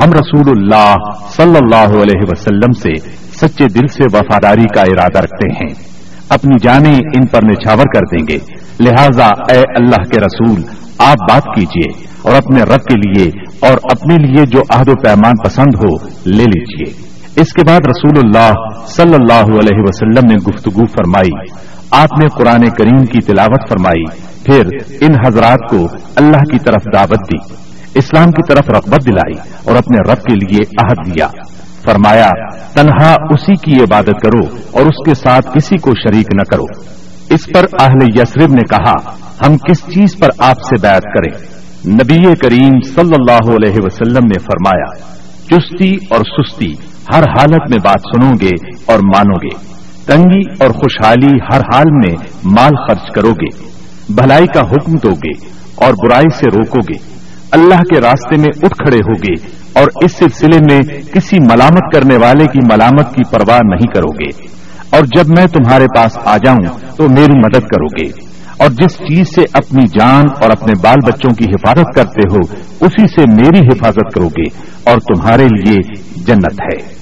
ہم رسول اللہ صلی اللہ علیہ وسلم سے سچے دل سے وفاداری کا ارادہ رکھتے ہیں۔ اپنی جانیں ان پر نچھاور کر دیں گے۔ لہذا اے اللہ کے رسول، آپ بات کیجیے اور اپنے رب کے لیے اور اپنے لیے جو عہد و پیمان پسند ہو لے لیجیے۔ اس کے بعد رسول اللہ صلی اللہ علیہ وسلم نے گفتگو فرمائی۔ آپ نے قرآن کریم کی تلاوت فرمائی، پھر ان حضرات کو اللہ کی طرف دعوت دی، اسلام کی طرف رغبت دلائی اور اپنے رب کے لیے عہد دیا فرمایا، تنہا اسی کی عبادت کرو اور اس کے ساتھ کسی کو شریک نہ کرو۔ اس پر اہل یسرب نے کہا، ہم کس چیز پر آپ سے بیعت کریں؟ نبی کریم صلی اللہ علیہ وسلم نے فرمایا، چستی اور سستی ہر حالت میں بات سنو گے اور مانو گے۔ تنگی اور خوشحالی ہر حال میں مال خرچ کرو گے بھلائی کا حکم دو گے اور برائی سے روکو گے اللہ کے راستے میں اٹھ کھڑے ہوگے اور اس سلسلے میں کسی ملامت کرنے والے کی ملامت کی پرواہ نہیں کرو گے اور جب میں تمہارے پاس آ جاؤں تو میری مدد کرو گے اور جس چیز سے اپنی جان اور اپنے بال بچوں کی حفاظت کرتے ہو، اسی سے میری حفاظت کرو گے اور تمہارے لیے جنت ہے۔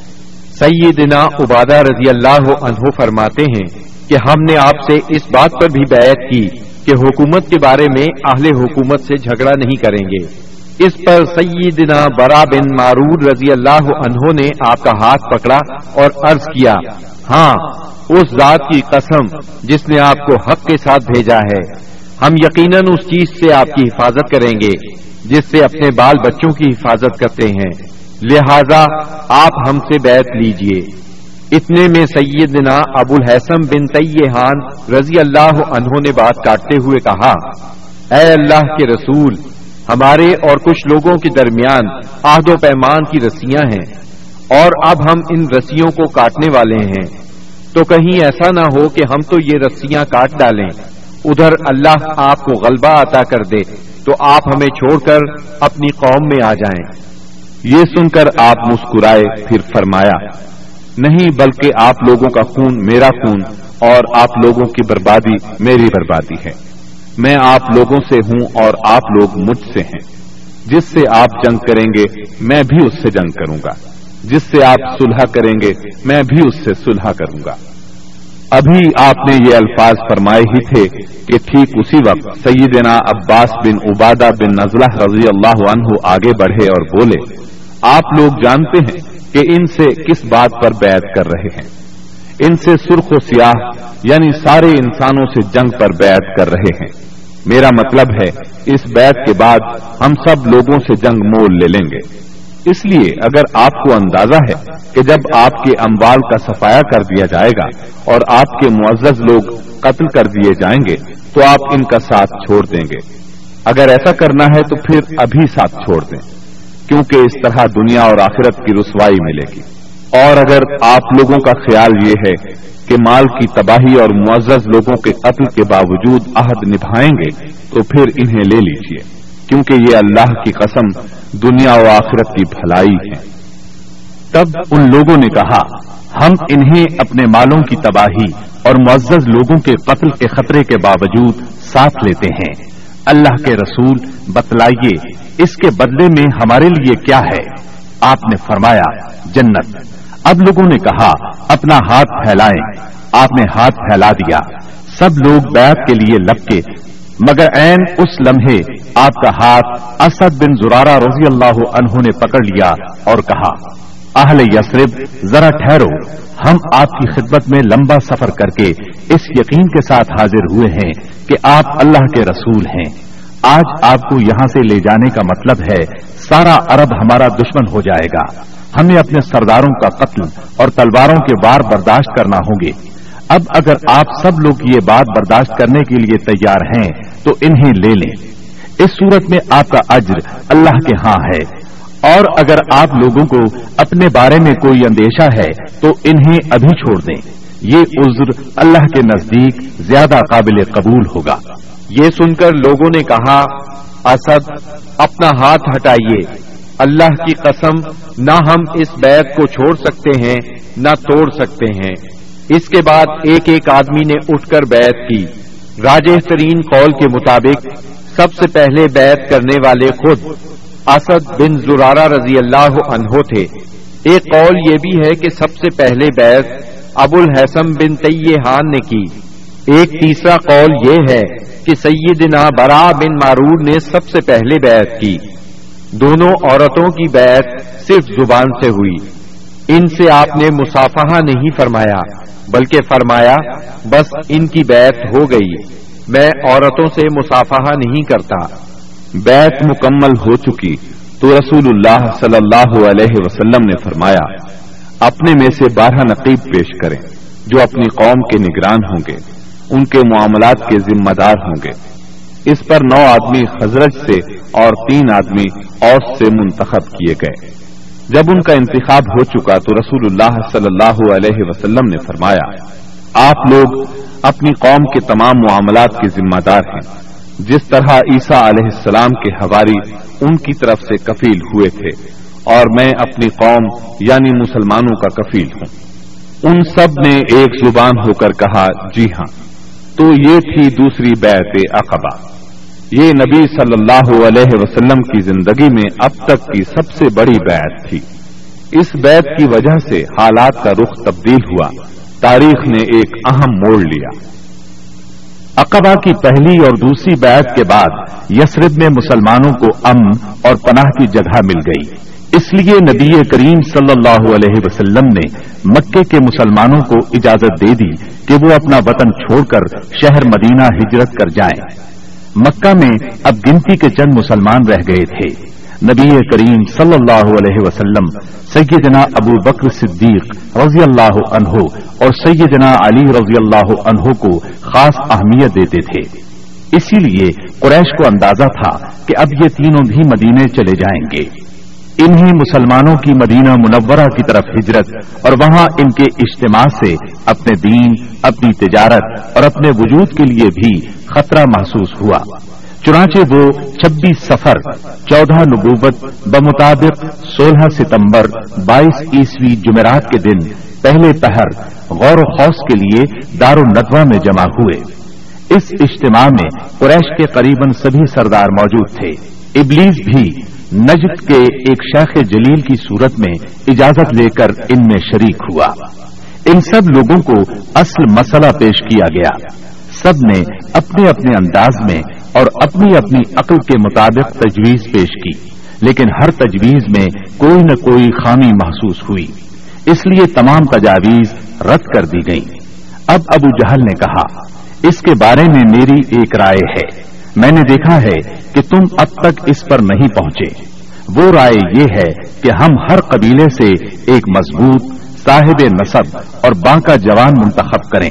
سیدنا عبادہ رضی اللہ عنہ فرماتے ہیں کہ ہم نے آپ سے اس بات پر بھی بیعت کی کہ حکومت کے بارے میں اہل حکومت سے جھگڑا نہیں کریں گے۔ اس پر سیدنا برا بن معرور رضی اللہ عنہ نے آپ کا ہاتھ پکڑا اور عرض کیا ہاں اس ذات کی قسم جس نے آپ کو حق کے ساتھ بھیجا ہے۔ ہم یقیناً اس چیز سے آپ کی حفاظت کریں گے، جس سے اپنے بال بچوں کی حفاظت کرتے ہیں۔ لہذا آپ ہم سے بیعت لیجیے۔ اتنے میں سیدنا ابو الحسم بن تیحان رضی اللہ عنہ نے بات کاٹتے ہوئے کہا، اے اللہ کے رسول، ہمارے اور کچھ لوگوں کے درمیان آہد و پیمان کی رسیاں ہیں اور اب ہم ان رسیوں کو کاٹنے والے ہیں۔ تو کہیں ایسا نہ ہو کہ ہم تو یہ رسیاں کاٹ ڈالیں۔ ادھر اللہ آپ کو غلبہ عطا کر دے، تو آپ ہمیں چھوڑ کر اپنی قوم میں آ جائیں۔ یہ سن کر آپ مسکرائے، پھر فرمایا، نہیں، بلکہ آپ لوگوں کا خون میرا خون اور آپ لوگوں کی بربادی میری بربادی ہے۔ میں آپ لوگوں سے ہوں اور آپ لوگ مجھ سے ہیں۔ جس سے آپ جنگ کریں گے، میں بھی اس سے جنگ کروں گا۔ جس سے آپ سلح کریں گے، میں بھی اس سے سلح کروں گا۔ ابھی آپ نے یہ الفاظ فرمائے ہی تھے کہ ٹھیک اسی وقت سیدنا عباس بن عبادہ بن نزلہ رضی اللہ عنہ آگے بڑھے اور بولے آپ لوگ جانتے ہیں کہ ان سے کس بات پر بیعت کر رہے ہیں۔ ان سے سرخ و سیاہ یعنی سارے انسانوں سے جنگ پر بیعت کر رہے ہیں۔ میرا مطلب ہے، اس بیعت کے بعد ہم سب لوگوں سے جنگ مول لے لیں گے۔ اس لیے اگر آپ کو اندازہ ہے کہ جب آپ کے اموال کا صفایا کر دیا جائے گا اور آپ کے معزز لوگ قتل کر دیے جائیں گے، تو آپ ان کا ساتھ چھوڑ دیں گے۔ اگر ایسا کرنا ہے تو پھر ابھی ساتھ چھوڑ دیں۔ کیونکہ اس طرح دنیا اور آخرت کی رسوائی ملے گی۔ اور اگر آپ لوگوں کا خیال یہ ہے کہ مال کی تباہی اور معزز لوگوں کے قتل کے باوجود عہد نبھائیں گے، تو پھر انہیں لے لیجیے کیونکہ یہ اللہ کی قسم دنیا و آخرت کی بھلائی ہے۔ تب ان لوگوں نے کہا، ہم انہیں اپنے مالوں کی تباہی اور معزز لوگوں کے قتل کے خطرے کے باوجود ساتھ لیتے ہیں۔ اللہ کے رسول بتلائیے، اس کے بدلے میں ہمارے لیے کیا ہے؟ آپ نے فرمایا، جنت۔ اب لوگوں نے کہا، اپنا ہاتھ پھیلائیں۔ آپ نے ہاتھ پھیلا دیا۔ سب لوگ بیعت کے لیے لپکے مگر عین اس لمحے آپ کا ہاتھ اسد بن زرارہ رضی اللہ عنہ نے پکڑ لیا اور کہا اہل یسرب ذرا ٹھہرو، ہم آپ کی خدمت میں لمبا سفر کر کے اس یقین کے ساتھ حاضر ہوئے ہیں کہ آپ اللہ کے رسول ہیں۔ آج آپ کو یہاں سے لے جانے کا مطلب ہے، سارا عرب ہمارا دشمن ہو جائے گا۔ ہمیں اپنے سرداروں کا قتل اور تلواروں کے وار برداشت کرنا ہوں گے اب اگر آپ سب لوگ یہ بات برداشت کرنے کے لیے تیار ہیں، تو انہیں لے لیں۔ اس صورت میں آپ کا اجر اللہ کے ہاں ہے۔ اور اگر آپ لوگوں کو اپنے بارے میں کوئی اندیشہ ہے تو انہیں ابھی چھوڑ دیں۔ یہ عذر اللہ کے نزدیک زیادہ قابل قبول ہوگا۔ یہ سن کر لوگوں نے کہا، اسد، اپنا ہاتھ ہٹائیے۔ اللہ کی قسم، نہ ہم اس بیت کو چھوڑ سکتے ہیں، نہ توڑ سکتے ہیں۔ اس کے بعد ایک ایک آدمی نے اٹھ کر بیعت کی۔ راجہ ترین قول کے مطابق، سب سے پہلے بیعت کرنے والے خود اسد بن زرارہ رضی اللہ عنہ تھے۔ ایک قول یہ بھی ہے کہ سب سے پہلے بیعت ابو الحسم بن تیحان نے کی۔ ایک تیسرا قول یہ ہے کہ سیدنا برا بن مارور نے سب سے پہلے بیعت کی۔ دونوں عورتوں کی بیعت صرف زبان سے ہوئی۔ ان سے آپ نے مسافہ نہیں فرمایا، بلکہ فرمایا، بس ان کی بیعت ہو گئی۔ میں عورتوں سے مسافہ نہیں کرتا۔ بیت مکمل ہو چکی تو رسول اللہ صلی اللہ علیہ وسلم نے فرمایا، اپنے میں سے بارہ نقیب پیش کریں جو اپنی قوم کے نگران ہوں گے، ان کے معاملات کے ذمہ دار ہوں گے۔ اس پر نو آدمی خزرج سے اور تین آدمی اوس سے منتخب کیے گئے۔ جب ان کا انتخاب ہو چکا تو رسول اللہ صلی اللہ علیہ وسلم نے فرمایا، آپ لوگ اپنی قوم کے تمام معاملات کے ذمہ دار ہیں۔ جس طرح عیسیٰ علیہ السلام کے حواری ان کی طرف سے کفیل ہوئے تھے، اور میں اپنی قوم یعنی مسلمانوں کا کفیل ہوں۔ ان سب نے ایک زبان ہو کر کہا جی ہاں تو یہ تھی دوسری بیعت اقبا یہ نبی صلی اللہ علیہ وسلم کی زندگی میں اب تک کی سب سے بڑی بیعت تھی۔ اس بیعت کی وجہ سے حالات کا رخ تبدیل ہوا۔ تاریخ نے ایک اہم موڑ لیا۔ اقبا کی پہلی اور دوسری بیعت کے بعد یسرب میں مسلمانوں کو امن اور پناہ کی جگہ مل گئی۔ اس لیے نبی کریم صلی اللہ علیہ وسلم نے مکے کے مسلمانوں کو اجازت دے دی کہ وہ اپنا وطن چھوڑ کر شہر مدینہ ہجرت کر جائیں۔ مکہ میں اب گنتی کے چند مسلمان رہ گئے تھے۔ نبی کریم صلی اللہ علیہ وسلم، سیدنا ابو بکر صدیق رضی اللہ عنہ اور سیدنا علی رضی اللہ عنہ کو خاص اہمیت دیتے تھے۔ اسی لیے قریش کو اندازہ تھا کہ اب یہ تینوں بھی مدینے چلے جائیں گے۔ انہی مسلمانوں کی مدینہ منورہ کی طرف ہجرت اور وہاں ان کے اجتماع سے اپنے دین، اپنی تجارت اور اپنے وجود کے لیے بھی خطرہ محسوس ہوا۔ چنانچہ وہ چھبیس سفر، چودہ نبوت بمطابق سولہ ستمبر بائیس عیسوی جمعرات کے دن پہلے پہر غور و خوص کے لیے دار الدوا میں جمع ہوئے۔ اس اجتماع میں قریش کے قریب سبھی سردار موجود تھے۔ ابلیس بھی نجد کے ایک شیخ جلیل کی صورت میں اجازت لے کر ان میں شریک ہوا۔ ان سب لوگوں کو اصل مسئلہ پیش کیا گیا۔ سب نے اپنے اپنے انداز میں اور اپنی اپنی عقل کے مطابق تجویز پیش کی، لیکن ہر تجویز میں کوئی نہ کوئی خامی محسوس ہوئی۔ اس لیے تمام تجاویز رد کر دی گئی اب ابو جہل نے کہا، اس کے بارے میں میری ایک رائے ہے۔ میں نے دیکھا ہے کہ تم اب تک اس پر نہیں پہنچے۔ وہ رائے یہ ہے کہ ہم ہر قبیلے سے ایک مضبوط، صاحب نصب اور بانکا جوان منتخب کریں۔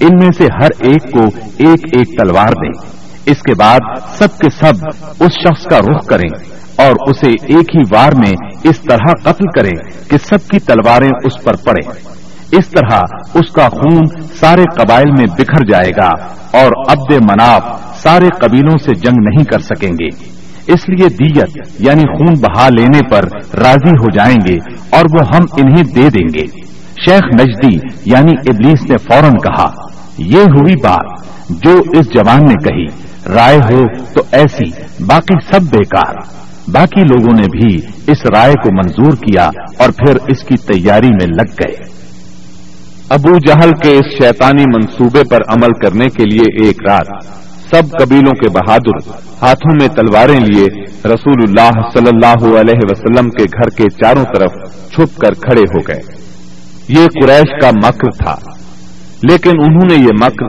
ان میں سے ہر ایک کو ایک ایک تلوار دیں۔ اس کے بعد سب کے سب اس شخص کا رخ کریں اور اسے ایک ہی وار میں اس طرح قتل کریں کہ سب کی تلواریں اس پر پڑیں۔ اس طرح اس کا خون سارے قبائل میں بکھر جائے گا اور عبد مناف سارے قبیلوں سے جنگ نہیں کر سکیں گے۔ اس لیے دیت یعنی خون بہا لینے پر راضی ہو جائیں گے اور وہ ہم انہیں دے دیں گے۔ شیخ نجدی یعنی ابلیس نے فوراً کہا، یہ ہوئی بات جو اس جوان نے کہی۔ رائے ہو تو ایسی، باقی سب بیکار۔ باقی لوگوں نے بھی اس رائے کو منظور کیا اور پھر اس کی تیاری میں لگ گئے۔ ابو جہل کے اس شیطانی منصوبے پر عمل کرنے کے لیے ایک رات، سب قبیلوں کے بہادر ہاتھوں میں تلواریں لیے رسول اللہ صلی اللہ علیہ وسلم کے گھر کے چاروں طرف چھپ کر کھڑے ہو گئے۔ یہ قریش کا مکر تھا، لیکن انہوں نے یہ مکر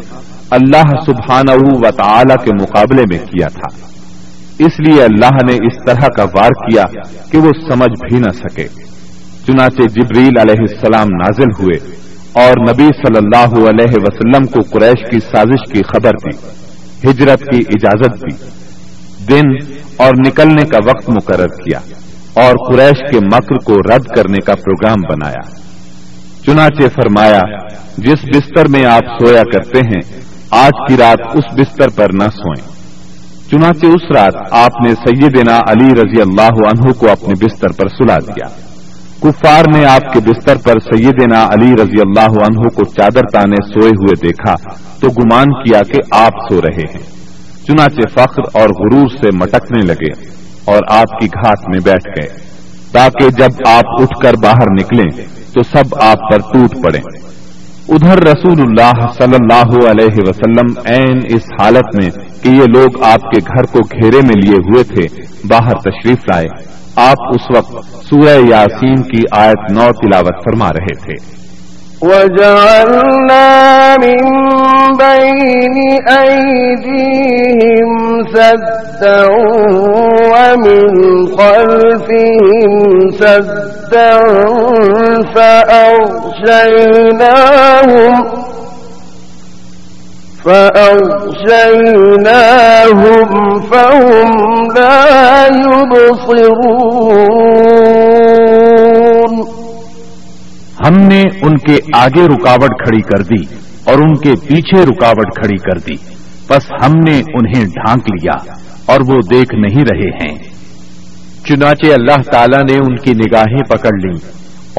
اللہ سبحانہ و تعالی کے مقابلے میں کیا تھا۔ اس لیے اللہ نے اس طرح کا وار کیا کہ وہ سمجھ بھی نہ سکے۔ چنانچہ جبریل علیہ السلام نازل ہوئے اور نبی صلی اللہ علیہ وسلم کو قریش کی سازش کی خبر دی، ہجرت کی اجازت دی۔ دن اور نکلنے کا وقت مقرر کیا اور قریش کے مکر کو رد کرنے کا پروگرام بنایا۔ چنانچہ فرمایا، جس بستر میں آپ سویا کرتے ہیں آج کی رات اس بستر پر نہ سوئیں۔ چنانچہ اس رات آپ نے سیدنا علی رضی اللہ عنہ کو اپنے بستر پر سلا دیا۔ کفار نے آپ کے بستر پر سیدنا علی رضی اللہ عنہ کو چادر تانے سوئے ہوئے دیکھا تو گمان کیا کہ آپ سو رہے ہیں۔ چنانچہ فخر اور غرور سے مٹکنے لگے اور آپ کی گھاٹ میں بیٹھ گئے۔ تاکہ جب آپ اٹھ کر باہر نکلیں تو سب آپ پر ٹوٹ پڑے ادھر رسول اللہ صلی اللہ علیہ وسلم عین اس حالت میں کہ یہ لوگ آپ کے گھر کو گھیرے میں لیے ہوئے تھے، باہر تشریف لائے۔ آپ اس وقت سورہ یاسین کی آیت نو تلاوت فرما رہے تھے۔ وجعلنا من بين أيديهم سدا ومن خلفهم سدا فأغشيناهم فأغشيناهم فهم لا يبصرون ہم نے ان کے آگے رکاوٹ کھڑی کر دی اور ان کے پیچھے رکاوٹ کھڑی کر دی۔ بس ہم نے انہیں ڈھانک لیا اور وہ دیکھ نہیں رہے ہیں۔ چنانچہ اللہ تعالیٰ نے ان کی نگاہیں پکڑ لی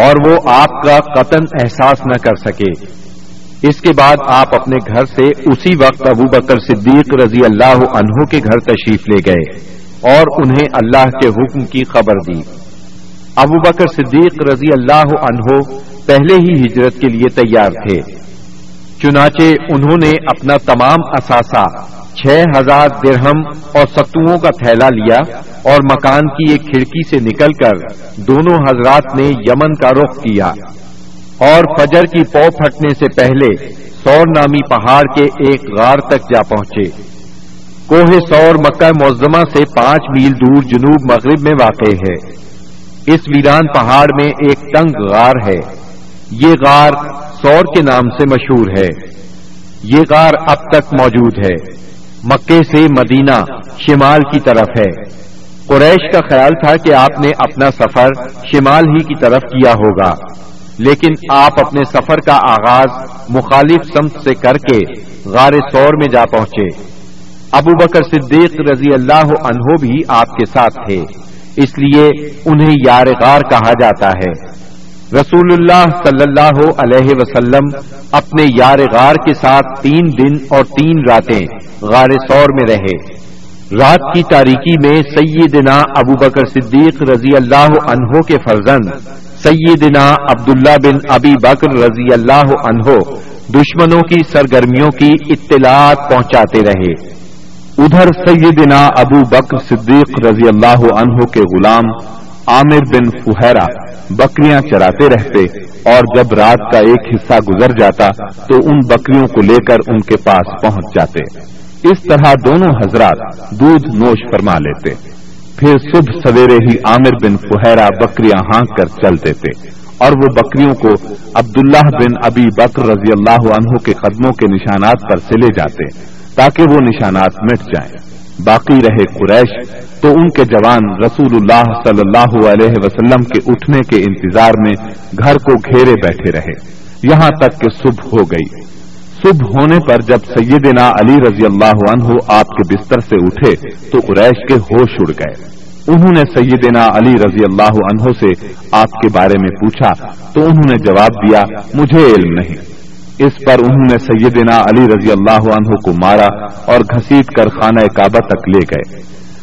اور وہ آپ کا قطن احساس نہ کر سکے۔ اس کے بعد آپ اپنے گھر سے اسی وقت ابو بکر صدیق رضی اللہ عنہ کے گھر تشریف لے گئے اور انہیں اللہ کے حکم کی خبر دی۔ ابو بکر صدیق رضی اللہ عنہ پہلے ہی ہجرت کے لیے تیار تھے۔ چنانچہ انہوں نے اپنا تمام اثاثہ چھ ہزار درہم اور ستوؤں کا تھیلا لیا اور مکان کی ایک کھڑکی سے نکل کر دونوں حضرات نے یمن کا رخ کیا۔ اور فجر کی پو پھٹنے سے پہلے سور نامی پہاڑ کے ایک غار تک جا پہنچے۔ کوہ سور مکہ معظمہ سے پانچ میل دور جنوب مغرب میں واقع ہے۔ اس ویران پہاڑ میں ایک تنگ غار ہے۔ یہ غار سور کے نام سے مشہور ہے۔ یہ غار اب تک موجود ہے۔ مکے سے مدینہ شمال کی طرف ہے۔ قریش کا خیال تھا کہ آپ نے اپنا سفر شمال ہی کی طرف کیا ہوگا۔ لیکن آپ اپنے سفر کا آغاز مخالف سمت سے کر کے غار سور میں جا پہنچے۔ ابو بکر صدیق رضی اللہ عنہ بھی آپ کے ساتھ تھے۔ اس لیے انہیں یار غار کہا جاتا ہے۔ رسول اللہ صلی اللہ علیہ وسلم اپنے یار غار کے ساتھ تین دن اور تین راتیں غار سور میں رہے۔ رات کی تاریکی میں سیدنا ابو بکر صدیق رضی اللہ عنہ کے فرزند، سیدنا عبداللہ بن ابی بکر رضی اللہ عنہ دشمنوں کی سرگرمیوں کی اطلاعات پہنچاتے رہے۔ ادھر سیدنا ابو بکر صدیق رضی اللہ عنہ کے غلام عامر بن فہرا بکریاں چراتے رہتے اور جب رات کا ایک حصہ گزر جاتا تو ان بکریوں کو لے کر ان کے پاس پہنچ جاتے۔ اس طرح دونوں حضرات دودھ نوش فرما لیتے۔ پھر صبح سویرے ہی عامر بن فہرا بکریاں ہانک کر چل دیتے اور وہ بکریوں کو عبداللہ بن ابی بکر رضی اللہ عنہ کے قدموں کے نشانات پر سے لے جاتے تاکہ وہ نشانات مٹ جائیں۔ باقی رہے قریش، تو ان کے جوان رسول اللہ صلی اللہ علیہ وسلم کے اٹھنے کے انتظار میں گھر کو گھیرے بیٹھے رہے۔ یہاں تک کہ صبح ہو گئی۔ صبح ہونے پر جب سیدنا علی رضی اللہ عنہ آپ کے بستر سے اٹھے، تو قریش کے ہوش اڑ گئے۔ انہوں نے سیدنا علی رضی اللہ عنہ سے آپ کے بارے میں پوچھا، تو انہوں نے جواب دیا، مجھے علم نہیں۔ اس پر انہوں نے سیدنا علی رضی اللہ عنہ کو مارا اور گھسیٹ کر خانہ کعبہ تک لے گئے۔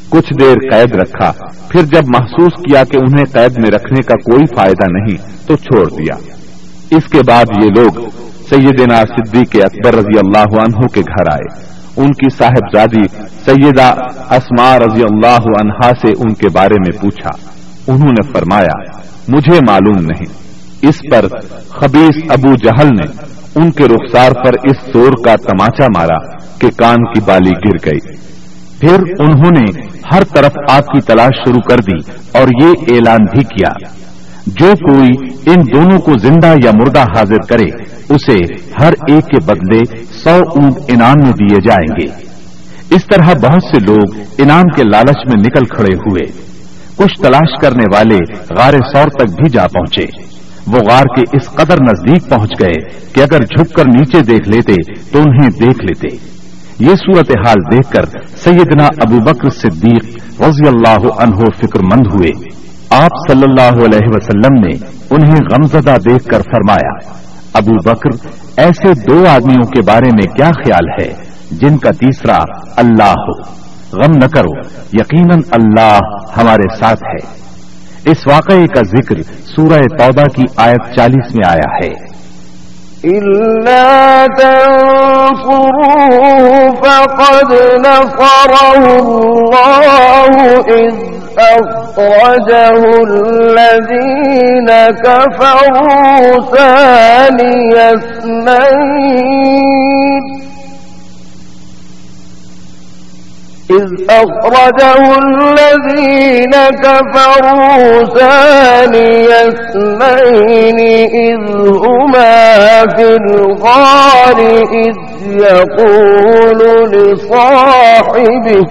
کچھ دیر قید رکھا، پھر جب محسوس کیا کہ انہیں قید میں رکھنے کا کوئی فائدہ نہیں، تو چھوڑ دیا۔ اس کے بعد یہ لوگ سیدنا صدیق اکبر رضی اللہ عنہ کے گھر آئے۔ ان کی صاحبزادی سیدہ اسما رضی اللہ عنہا سے ان کے بارے میں پوچھا۔ انہوں نے فرمایا، مجھے معلوم نہیں۔ اس پر خبیص ابو جہل نے ان کے رخسار پر اس زور کا تماچا مارا کہ کان کی بالی گر گئی۔ پھر انہوں نے ہر طرف آپ کی تلاش شروع کر دی اور یہ اعلان بھی کیا۔ جو کوئی ان دونوں کو زندہ یا مردہ حاضر کرے، اسے ہر ایک کے بدلے سو اونٹ انعام میں دیے جائیں گے۔ اس طرح بہت سے لوگ انعام کے لالچ میں نکل کھڑے ہوئے۔ کچھ تلاش کرنے والے غار سور تک بھی جا پہنچے۔ وہ غار کے اس قدر نزدیک پہنچ گئے کہ اگر جھک کر نیچے دیکھ لیتے تو انہیں دیکھ لیتے۔ یہ صورتحال دیکھ کر سیدنا ابو بکر صدیق رضی اللہ عنہ فکر مند ہوئے۔ آپ صلی اللہ علیہ وسلم نے انہیں غمزدہ دیکھ کر فرمایا، ابو بکر، ایسے دو آدمیوں کے بارے میں کیا خیال ہے جن کا تیسرا اللہ ہو؟ غم نہ کرو، یقیناً اللہ ہمارے ساتھ ہے۔ اس واقعے کا ذکر سورہ توبہ کی آیت چالیس میں آیا ہے۔ إلا تنصروه فقد نصره الله إذ أخرجه الذين كفروا ثاني اثنين إذ أخرجه الذين كفروا ثاني اثنين إذ هما في الغار إذ يقول لصاحبه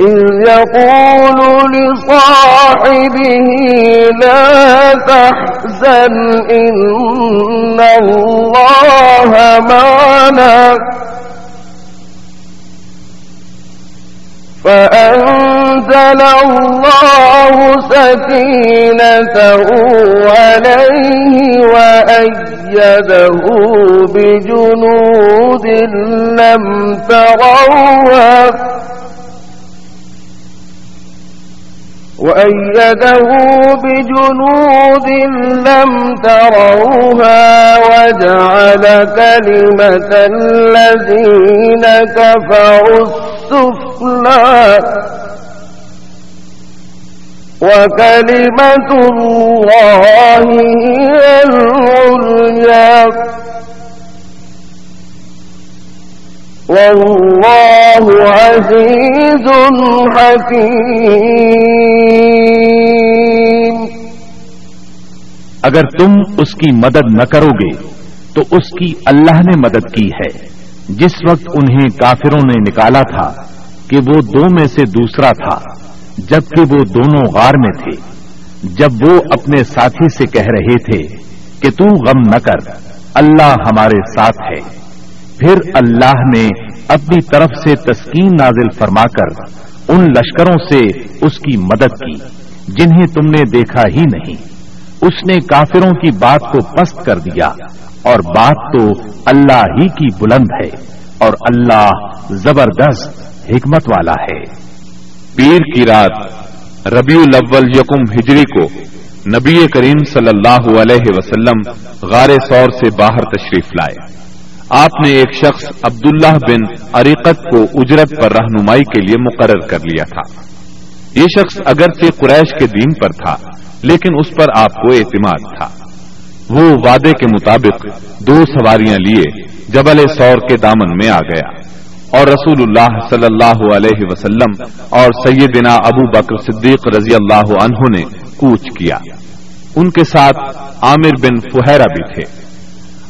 إذ يقول لصاحبه لا تحزن إن الله معنا فأنزل الله سكينته عليه وأيده بجنود لم تروها وأيده بجنود لم تروها وجعل كلمة الذين كفروا السفلى وكلمة الله هي العليا والله عزيز حكيم اگر تم اس کی مدد نہ کرو گے تو اس کی اللہ نے مدد کی ہے۔ جس وقت انہیں کافروں نے نکالا تھا کہ وہ دو میں سے دوسرا تھا، جبکہ وہ دونوں غار میں تھے۔ جب وہ اپنے ساتھی سے کہہ رہے تھے کہ تو غم نہ کر، اللہ ہمارے ساتھ ہے۔ پھر اللہ نے اپنی طرف سے تسکین نازل فرما کر ان لشکروں سے اس کی مدد کی، جنہیں تم نے دیکھا ہی نہیں۔ اس نے کافروں کی بات کو پست کر دیا۔ اور بات تو اللہ ہی کی بلند ہے اور اللہ زبردست حکمت والا ہے۔ پیر کی رات ربیع الاول یکم ہجری کو نبی کریم صلی اللہ علیہ وسلم غار سور سے باہر تشریف لائے۔ آپ نے ایک شخص عبداللہ بن عریقت کو اجرت پر رہنمائی کے لیے مقرر کر لیا تھا۔ یہ شخص اگرچہ قریش کے دین پر تھا، لیکن اس پر آپ کو اعتماد تھا۔ وہ وعدے کے مطابق دو سواریاں لیے جبل سور کے دامن میں آ گیا۔ اور رسول اللہ صلی اللہ علیہ وسلم اور سیدنا ابو بکر صدیق رضی اللہ عنہ نے کوچ کیا۔ ان کے ساتھ عامر بن فہرا بھی تھے۔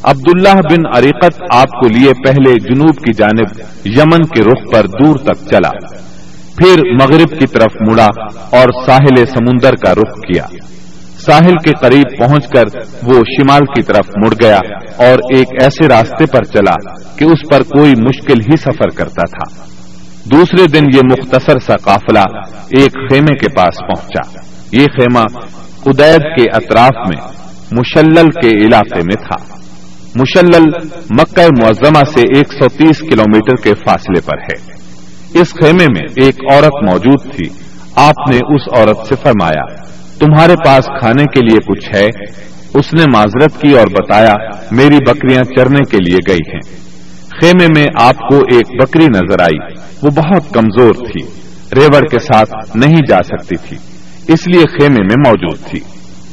عبداللہ بن عریقت آپ کو لیے پہلے جنوب کی جانب یمن کے رخ پر دور تک چلا۔ پھر مغرب کی طرف مڑا اور ساحل سمندر کا رخ کیا۔ ساحل کے قریب پہنچ کر وہ شمال کی طرف مڑ گیا اور ایک ایسے راستے پر چلا کہ اس پر کوئی مشکل ہی سفر کرتا تھا۔ دوسرے دن یہ مختصر سا قافلہ ایک خیمے کے پاس پہنچا۔ یہ خیمہ ادید کے اطراف میں مشلل کے علاقے میں تھا۔ مشلل مکہ معظمہ سے ایک سو تیس کلو کے فاصلے پر ہے۔ اس خیمے میں ایک عورت موجود تھی۔ آپ نے اس عورت سے فرمایا تمہارے پاس کھانے کے لیے کچھ ہے؟ اس نے معذرت کی اور بتایا، میری بکریاں چرنے کے لیے گئی ہیں۔ خیمے میں آپ کو ایک بکری نظر آئی۔ وہ بہت کمزور تھی۔ ریوڑ کے ساتھ نہیں جا سکتی تھی۔ اس لیے خیمے میں موجود تھی۔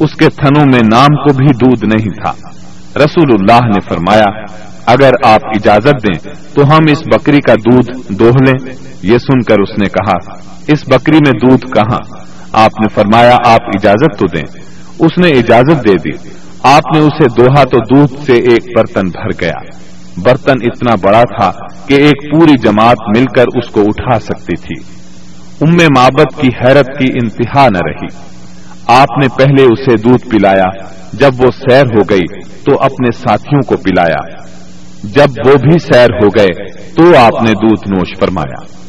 اس کے تھنوں میں نام کو بھی دودھ نہیں تھا۔ رسول اللہ نے فرمایا، اگر آپ اجازت دیں تو ہم اس بکری کا دودھ دوہ لیں۔ یہ سن کر اس نے کہا، اس بکری میں دودھ کہاں؟ آپ نے فرمایا، آپ اجازت تو دیں۔ اس نے اجازت دے دی۔ آپ نے اسے دوہا تو دودھ سے ایک برتن بھر گیا۔ برتن اتنا بڑا تھا کہ ایک پوری جماعت مل کر اس کو اٹھا سکتی تھی۔ ام مابت کی حیرت کی انتہا نہ رہی۔ آپ نے پہلے اسے دودھ پلایا۔ جب وہ سیر ہو گئی تو اپنے ساتھیوں کو پلایا۔ جب وہ بھی سیر ہو گئے تو آپ نے دودھ نوش فرمایا۔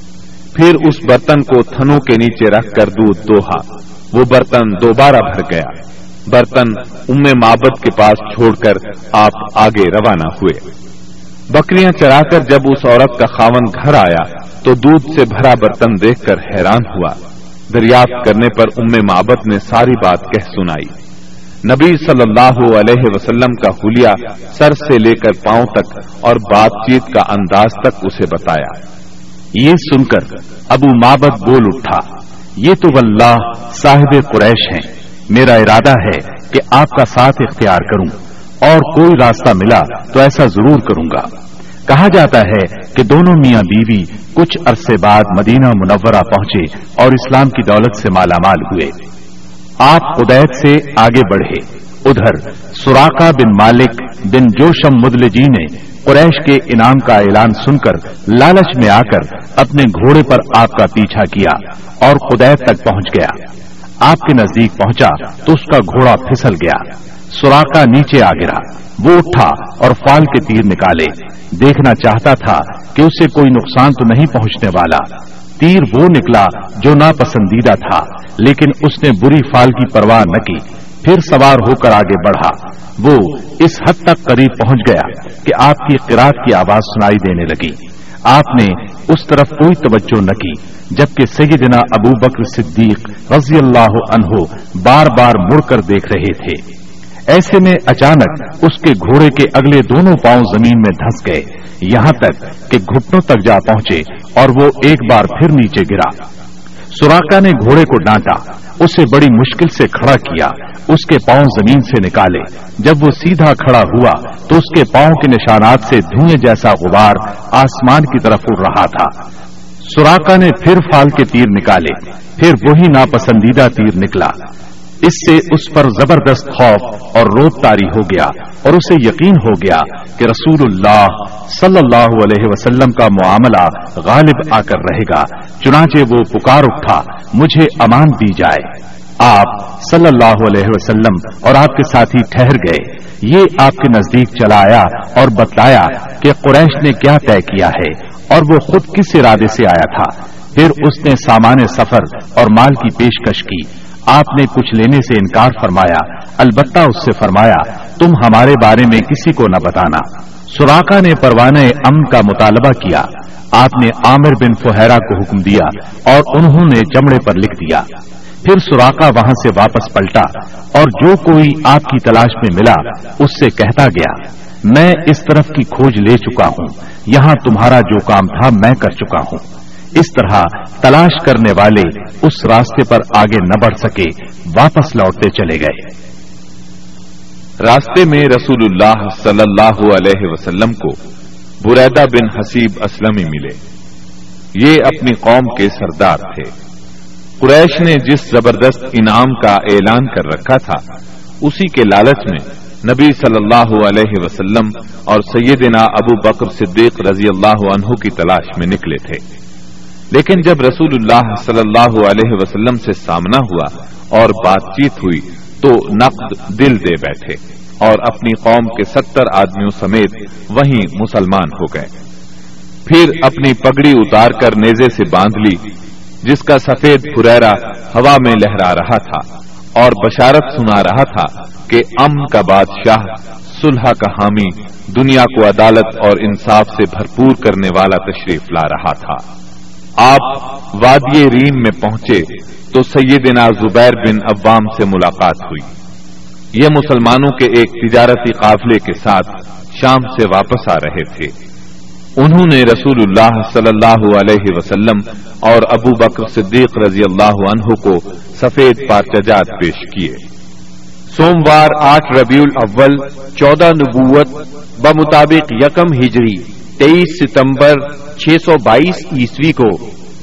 پھر اس برتن کو تھنوں کے نیچے رکھ کر دودھ دوہا۔ وہ برتن دوبارہ بھر گیا۔ برتن ام مابت کے پاس چھوڑ کر آپ آگے روانہ ہوئے۔ بکریاں چرا کر جب اس عورت کا خاون گھر آیا تو دودھ سے بھرا برتن دیکھ کر حیران ہوا۔ دریافت کرنے پر ام مابت نے ساری بات کہہ سنائی۔ نبی صلی اللہ علیہ وسلم کا حلیہ سر سے لے کر پاؤں تک اور بات چیت کا انداز تک اسے بتایا۔ یہ سن کر ابو مابد بول اٹھا، یہ تو واللہ صاحب قریش ہیں، میرا ارادہ ہے کہ آپ کا ساتھ اختیار کروں، اور کوئی راستہ ملا تو ایسا ضرور کروں گا۔ کہا جاتا ہے کہ دونوں میاں بیوی کچھ عرصے بعد مدینہ منورہ پہنچے اور اسلام کی دولت سے مالا مال ہوئے۔ آپ قدیت سے آگے بڑھے۔ ادھر سوراقا بن مالک بن جوشم مدلجی نے قریش کے انعام کا اعلان سن کر لالچ میں آ کر اپنے گھوڑے پر آپ کا پیچھا کیا اور قدیت تک پہنچ گیا۔ آپ کے نزدیک پہنچا تو اس کا گھوڑا پھسل گیا۔ سوراقا نیچے آ گرا۔ وہ اٹھا اور فال کے تیر نکالے۔ دیکھنا چاہتا تھا کہ اسے کوئی نقصان تو نہیں پہنچنے والا۔ تیر وہ نکلا جو ناپسندیدہ تھا، لیکن اس نے بری فال کی پرواہ نہ کی۔ پھر سوار ہو کر آگے بڑھا۔ وہ اس حد تک قریب پہنچ گیا کہ آپ کی قرآد کی آواز سنائی دینے لگی۔ آپ نے اس طرف کوئی توجہ نہ کی، جبکہ سیدنا ابو بکر صدیق رضی اللہ عنہ بار بار مڑ کر دیکھ رہے تھے۔ ایسے میں اچانک اس کے گھوڑے کے اگلے دونوں پاؤں زمین میں دھس گئے، یہاں تک کہ گھٹنوں تک جا پہنچے اور وہ ایک بار پھر نیچے گرا۔ سوراخا نے گھوڑے کو ڈانٹا، اسے بڑی مشکل سے کھڑا کیا، اس کے پاؤں زمین سے نکالے۔ جب وہ سیدھا کھڑا ہوا، تو اس کے پاؤں کے نشانات سے دھوئیں جیسا غبار آسمان کی طرف اڑ رہا تھا۔ سوراخا نے پھر فال کے تیر نکالے، پھر وہی ناپسندیدہ تیر نکلا۔ اس سے اس پر زبردست خوف اور روب تاری ہو گیا اور اسے یقین ہو گیا کہ رسول اللہ صلی اللہ علیہ وسلم کا معاملہ غالب آ کر رہے گا، چنانچہ وہ پکار اٹھا، مجھے امان دی جائے۔ آپ صلی اللہ علیہ وسلم اور آپ کے ساتھی ٹھہر گئے۔ یہ آپ کے نزدیک چلا آیا اور بتلایا کہ قریش نے کیا طے کیا ہے اور وہ خود کس ارادے سے آیا تھا۔ پھر اس نے سامان سفر اور مال کی پیشکش کی۔ آپ نے کچھ لینے سے انکار فرمایا، البتہ اس سے فرمایا، تم ہمارے بارے میں کسی کو نہ بتانا۔ سوراخا نے پروانہ امن کا مطالبہ کیا۔ آپ نے عامر بن فہرا کو حکم دیا اور انہوں نے چمڑے پر لکھ دیا۔ پھر سوراخا وہاں سے واپس پلٹا اور جو کوئی آپ کی تلاش میں ملا، اس سے کہتا گیا، میں اس طرف کی کھوج لے چکا ہوں۔ یہاں تمہارا جو کام تھا، میں کر چکا ہوں۔ اس طرح تلاش کرنے والے اس راستے پر آگے نہ بڑھ سکے، واپس لوٹتے چلے گئے۔ راستے میں رسول اللہ صلی اللہ علیہ وسلم کو بریدہ بن حسیب اسلمی ملے۔ یہ اپنی قوم کے سردار تھے۔ قریش نے جس زبردست انعام کا اعلان کر رکھا تھا، اسی کے لالچ میں نبی صلی اللہ علیہ وسلم اور سیدنا ابو بکر صدیق رضی اللہ عنہ کی تلاش میں نکلے تھے۔ لیکن جب رسول اللہ صلی اللہ علیہ وسلم سے سامنا ہوا اور بات چیت ہوئی تو نقد دل دے بیٹھے اور اپنی قوم کے ستر آدمیوں سمیت وہیں مسلمان ہو گئے۔ پھر اپنی پگڑی اتار کر نیزے سے باندھ لی، جس کا سفید پھریرا ہوا میں لہرا رہا تھا اور بشارت سنا رہا تھا کہ امن کا بادشاہ سلحا کا حامی دنیا کو عدالت اور انصاف سے بھرپور کرنے والا تشریف لا رہا تھا۔ آپ وادی ریم میں پہنچے تو سیدنا زبیر بن عوام سے ملاقات ہوئی۔ یہ مسلمانوں کے ایک تجارتی قافلے کے ساتھ شام سے واپس آ رہے تھے۔ انہوں نے رسول اللہ صلی اللہ علیہ وسلم اور ابو بکر صدیق رضی اللہ عنہ کو سفید پارچجات پیش کیے۔ سوموار آٹھ ربیع الاول چودہ نبوت بمطابق یکم ہجری تیئیس ستمبر چھ سو بائیس عیسوی کو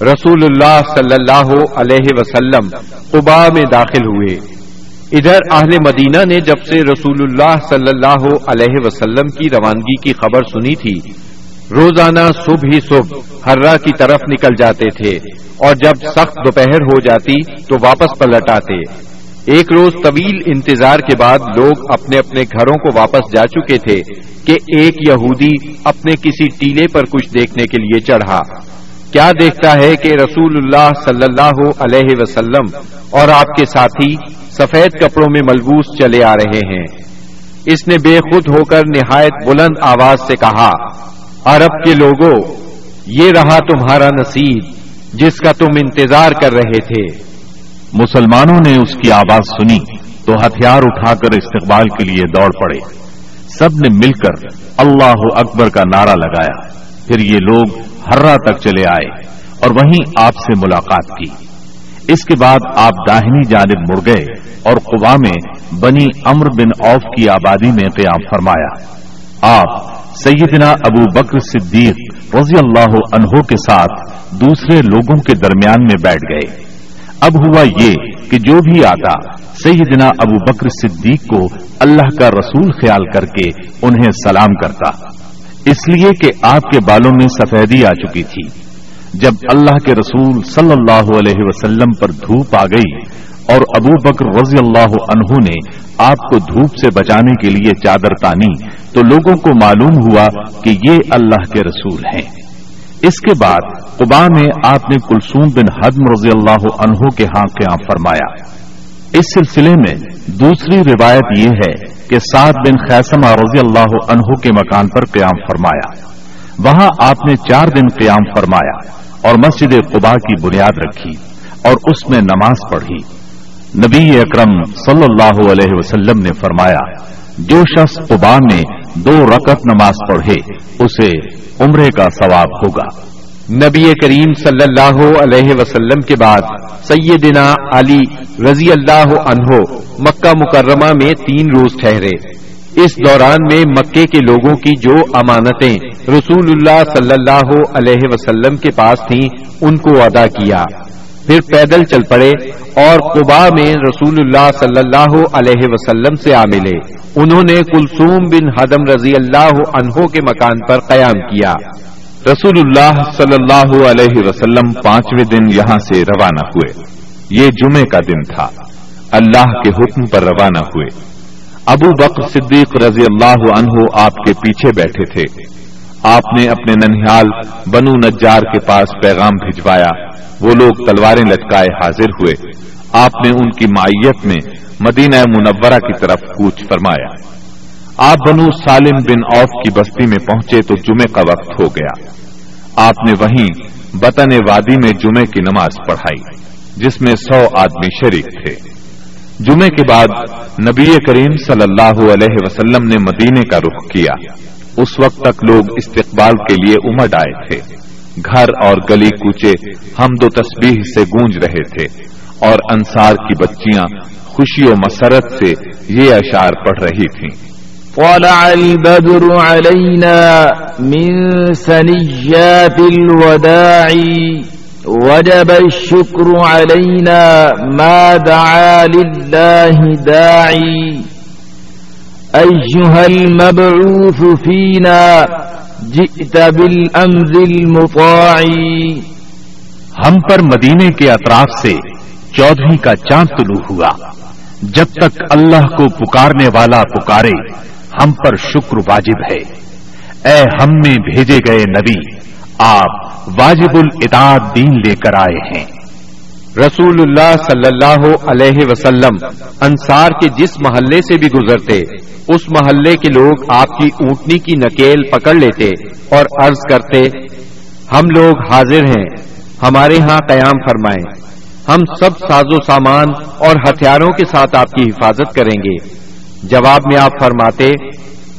رسول اللہ صلی اللہ علیہ وسلم قبا میں داخل ہوئے۔ ادھر اہل مدینہ نے جب سے رسول اللہ صلی اللہ علیہ وسلم کی روانگی کی خبر سنی تھی، روزانہ صبح ہی صبح ہررا کی طرف نکل جاتے تھے اور جب سخت دوپہر ہو جاتی تو واپس پلٹ آتے۔ ایک روز طویل انتظار کے بعد لوگ اپنے اپنے گھروں کو واپس جا چکے تھے کہ ایک یہودی اپنے کسی ٹیلے پر کچھ دیکھنے کے لیے چڑھا۔ کیا دیکھتا ہے کہ رسول اللہ صلی اللہ علیہ وسلم اور آپ کے ساتھی سفید کپڑوں میں ملبوس چلے آ رہے ہیں۔ اس نے بے خود ہو کر نہایت بلند آواز سے کہا، عرب کے لوگوں یہ رہا تمہارا نصیب جس کا تم انتظار کر رہے تھے۔ مسلمانوں نے اس کی آواز سنی تو ہتھیار اٹھا کر استقبال کے لیے دوڑ پڑے۔ سب نے مل کر اللہ اکبر کا نعرہ لگایا۔ پھر یہ لوگ ہررا تک چلے آئے اور وہیں آپ سے ملاقات کی۔ اس کے بعد آپ داہنی جانب مڑ گئے اور قبا میں بنی امر بن اوف کی آبادی میں قیام فرمایا۔ آپ سیدنا ابو بکر صدیق رضی اللہ عنہ کے ساتھ دوسرے لوگوں کے درمیان میں بیٹھ گئے۔ اب ہوا یہ کہ جو بھی آتا، سیدنا ابو بکر صدیق کو اللہ کا رسول خیال کر کے انہیں سلام کرتا۔ اس لیے کہ آپ کے بالوں میں سفیدی آ چکی تھی۔ جب اللہ کے رسول صلی اللہ علیہ وسلم پر دھوپ آ گئی اور ابو بکر رضی اللہ عنہ نے آپ کو دھوپ سے بچانے کے لیے چادر تانی، تو لوگوں کو معلوم ہوا کہ یہ اللہ کے رسول ہیں۔ اس کے بعد قبا میں آپ نے کلسوم بن حدم رضی اللہ عنہ کے ہاں قیام فرمایا۔ اس سلسلے میں دوسری روایت یہ ہے کہ سعد بن خیسمہ رضی اللہ عنہ کے مکان پر قیام فرمایا۔ وہاں آپ نے چار دن قیام فرمایا اور مسجد قبا کی بنیاد رکھی اور اس میں نماز پڑھی۔ نبی اکرم صلی اللہ علیہ وسلم نے فرمایا جو شخص قبا میں دو رکت نماز پڑھے، اسے عمرے کا ثواب ہوگا۔ نبی کریم صلی اللہ علیہ وسلم کے بعد سیدنا علی رضی اللہ عنہ مکہ مکرمہ میں تین روز ٹھہرے۔ اس دوران میں مکے کے لوگوں کی جو امانتیں رسول اللہ صلی اللہ علیہ وسلم کے پاس تھیں، ان کو ادا کیا۔ پھر پیدل چل پڑے اور قبا میں رسول اللہ صلی اللہ علیہ وسلم سے آ ملے۔ انہوں نے کلثوم بن حدم رضی اللہ عنہ کے مکان پر قیام کیا۔ رسول اللہ صلی اللہ علیہ وسلم پانچویں دن یہاں سے روانہ ہوئے۔ یہ جمعے کا دن تھا۔ اللہ کے حکم پر روانہ ہوئے۔ ابو بکر صدیق رضی اللہ عنہ آپ کے پیچھے بیٹھے تھے۔ آپ نے اپنے ننحال بنو نجار کے پاس پیغام بھجوایا۔ وہ لوگ تلواریں لٹکائے حاضر ہوئے۔ آپ نے ان کی مائیت میں مدینہ منورہ کی طرف کوچ فرمایا۔ آپ بنو سالم بن اوف کی بستی میں پہنچے تو جمعے کا وقت ہو گیا۔ آپ نے وہیں بطن وادی میں جمعے کی نماز پڑھائی، جس میں سو آدمی شریک تھے۔ جمعے کے بعد نبی کریم صلی اللہ علیہ وسلم نے مدینے کا رخ کیا۔ اس وقت تک لوگ استقبال کے لیے امڈ آئے تھے۔ گھر اور گلی کوچے ہم دو تسبیح سے گونج رہے تھے اور انصار کی بچیاں خوشی و مسرت سے یہ اشعار پڑھ رہی تھیں۔ طلع البدر علينا من سنيات الوداع وجب الشكر علينا ما دعا لله داعي أيها المبعوث فينا جئت بالأمز المطاع. ہم پر مدینے کے اطراف سے چودھری کا چاند طلوع ہوا۔ جب تک اللہ کو پکارنے والا پکارے، ہم پر شکر واجب ہے۔ اے ہم میں بھیجے گئے نبی، آپ واجب الاطاعت دین لے کر آئے ہیں۔ رسول اللہ صلی اللہ علیہ وسلم انصار کے جس محلے سے بھی گزرتے، اس محلے کے لوگ آپ کی اونٹنی کی نکیل پکڑ لیتے اور عرض کرتے، ہم لوگ حاضر ہیں، ہمارے ہاں قیام فرمائیں۔ ہم سب ساز و سامان اور ہتھیاروں کے ساتھ آپ کی حفاظت کریں گے۔ جواب میں آپ فرماتے،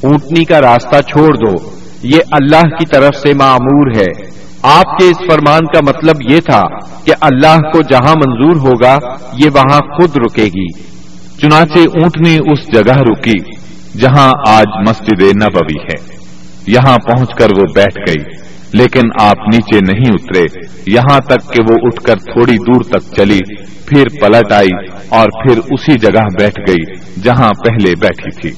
اونٹنی کا راستہ چھوڑ دو، یہ اللہ کی طرف سے معمور ہے۔ آپ کے اس فرمان کا مطلب یہ تھا کہ اللہ کو جہاں منظور ہوگا، یہ وہاں خود رکے گی۔ چنانچہ اونٹنی اس جگہ رکی جہاں آج مسجد نبوی ہے۔ یہاں پہنچ کر وہ بیٹھ گئی، لیکن آپ نیچے نہیں اترے۔ یہاں تک کہ وہ اٹھ کر تھوڑی دور تک چلی، پھر پلٹ آئی اور پھر اسی جگہ بیٹھ گئی جہاں پہلے بیٹھی تھی۔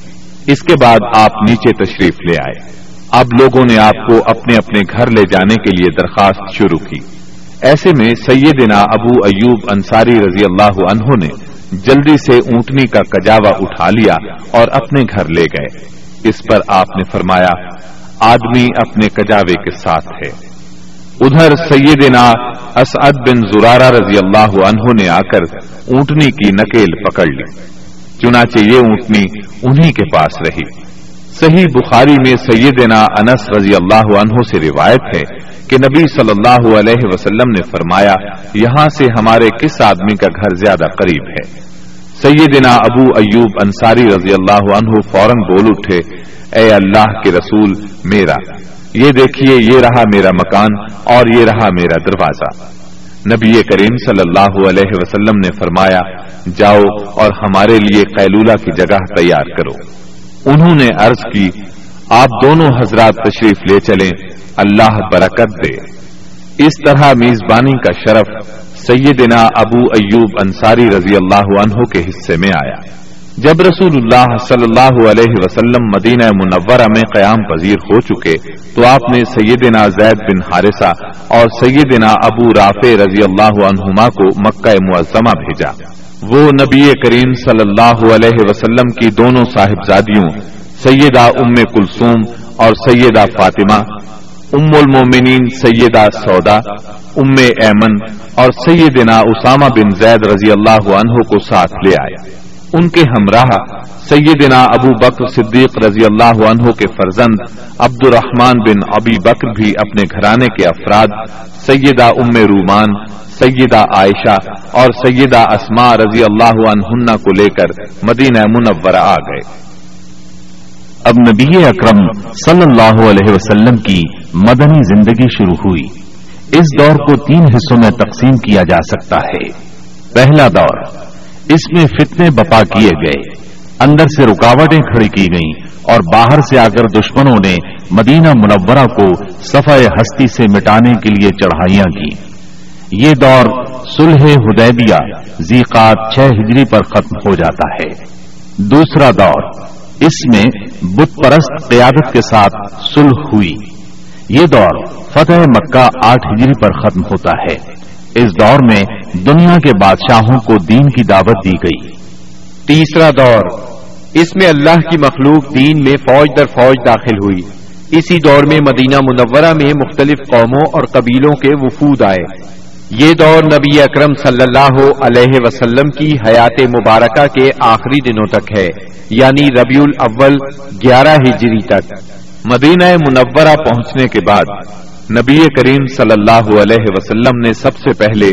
اس کے بعد آپ نیچے تشریف لے آئے۔ اب لوگوں نے آپ کو اپنے اپنے گھر لے جانے کے لیے درخواست شروع کی۔ ایسے میں سیدنا ابو ایوب انصاری رضی اللہ عنہ نے جلدی سے اونٹنی کا کجاوا اٹھا لیا اور اپنے گھر لے گئے۔ اس پر آپ نے فرمایا، آدمی اپنے کجاوے کے ساتھ ہے۔ ادھر سیدنا اسعد بن زرارہ رضی اللہ عنہ نے آ کر اونٹنی کی نکیل پکڑ لی۔ چنانچہ یہ اونٹنی انہی کے پاس رہی۔ صحیح بخاری میں سیدنا انس رضی اللہ عنہ سے روایت ہے کہ نبی صلی اللہ علیہ وسلم نے فرمایا، یہاں سے ہمارے کس آدمی کا گھر زیادہ قریب ہے؟ سیدنا ابو ایوب انصاری رضی اللہ عنہ فوراً بول اٹھے، اے اللہ کے رسول، میرا۔ یہ دیکھیے، یہ رہا میرا مکان اور یہ رہا میرا دروازہ۔ نبی کریم صلی اللہ علیہ وسلم نے فرمایا، جاؤ اور ہمارے لیے قیلولہ کی جگہ تیار کرو۔ انہوں نے عرض کی، آپ دونوں حضرات تشریف لے چلیں، اللہ برکت دے۔ اس طرح میزبانی کا شرف سیدنا ابو ایوب انصاری رضی اللہ عنہ کے حصے میں آیا۔ جب رسول اللہ صلی اللہ علیہ وسلم مدینہ منورہ میں قیام پذیر ہو چکے، تو آپ نے سیدنا زید بن حارثہ اور سیدنا ابو رافع رضی اللہ عنہما کو مکہ معظمہ بھیجا۔ وہ نبی کریم صلی اللہ علیہ وسلم کی دونوں صاحبزادیوں، سیدہ ام کلثوم اور سیدہ فاطمہ، ام المومنین سیدہ سودا، ام ایمن اور سیدنا اسامہ بن زید رضی اللہ عنہ کو ساتھ لے آئے۔ ان کے ہمراہ سیدنا ابو بکر صدیق رضی اللہ عنہ کے فرزند عبد الرحمان بن ابی بکر بھی اپنے گھرانے کے افراد، سیدہ ام رومان، سیدہ عائشہ اور سیدہ اسما رضی اللہ عنہ کو لے کر مدینہ منورہ آ گئے۔ اب نبی اکرم صلی اللہ علیہ وسلم کی مدنی زندگی شروع ہوئی۔ اس دور کو تین حصوں میں تقسیم کیا جا سکتا ہے۔ پہلا دور اس میں فتنے بپا کیے گئے۔ اندر سے رکاوٹیں کھڑی کی گئیں اور باہر سے آ کر دشمنوں نے مدینہ منورہ کو صفح ہستی سے مٹانے کے لیے چڑھائیاں کی۔ یہ دور سلح ہدیبیہ زیقات چھ ہجری پر ختم ہو جاتا ہے۔ دوسرا دور، اس میں بت پرست قیادت کے ساتھ سلح ہوئی۔ یہ دور فتح مکہ آٹھ ہجری پر ختم ہوتا ہے۔ اس دور میں دنیا کے بادشاہوں کو دین کی دعوت دی گئی۔ تیسرا دور، اس میں اللہ کی مخلوق دین میں فوج در فوج داخل ہوئی۔ اسی دور میں مدینہ منورہ میں مختلف قوموں اور قبیلوں کے وفود آئے۔ یہ دور نبی اکرم صلی اللہ علیہ وسلم کی حیات مبارکہ کے آخری دنوں تک ہے یعنی ربیع الاول گیارہ ہجری تک۔ مدینہ منورہ پہنچنے کے بعد نبی کریم صلی اللہ علیہ وسلم نے سب سے پہلے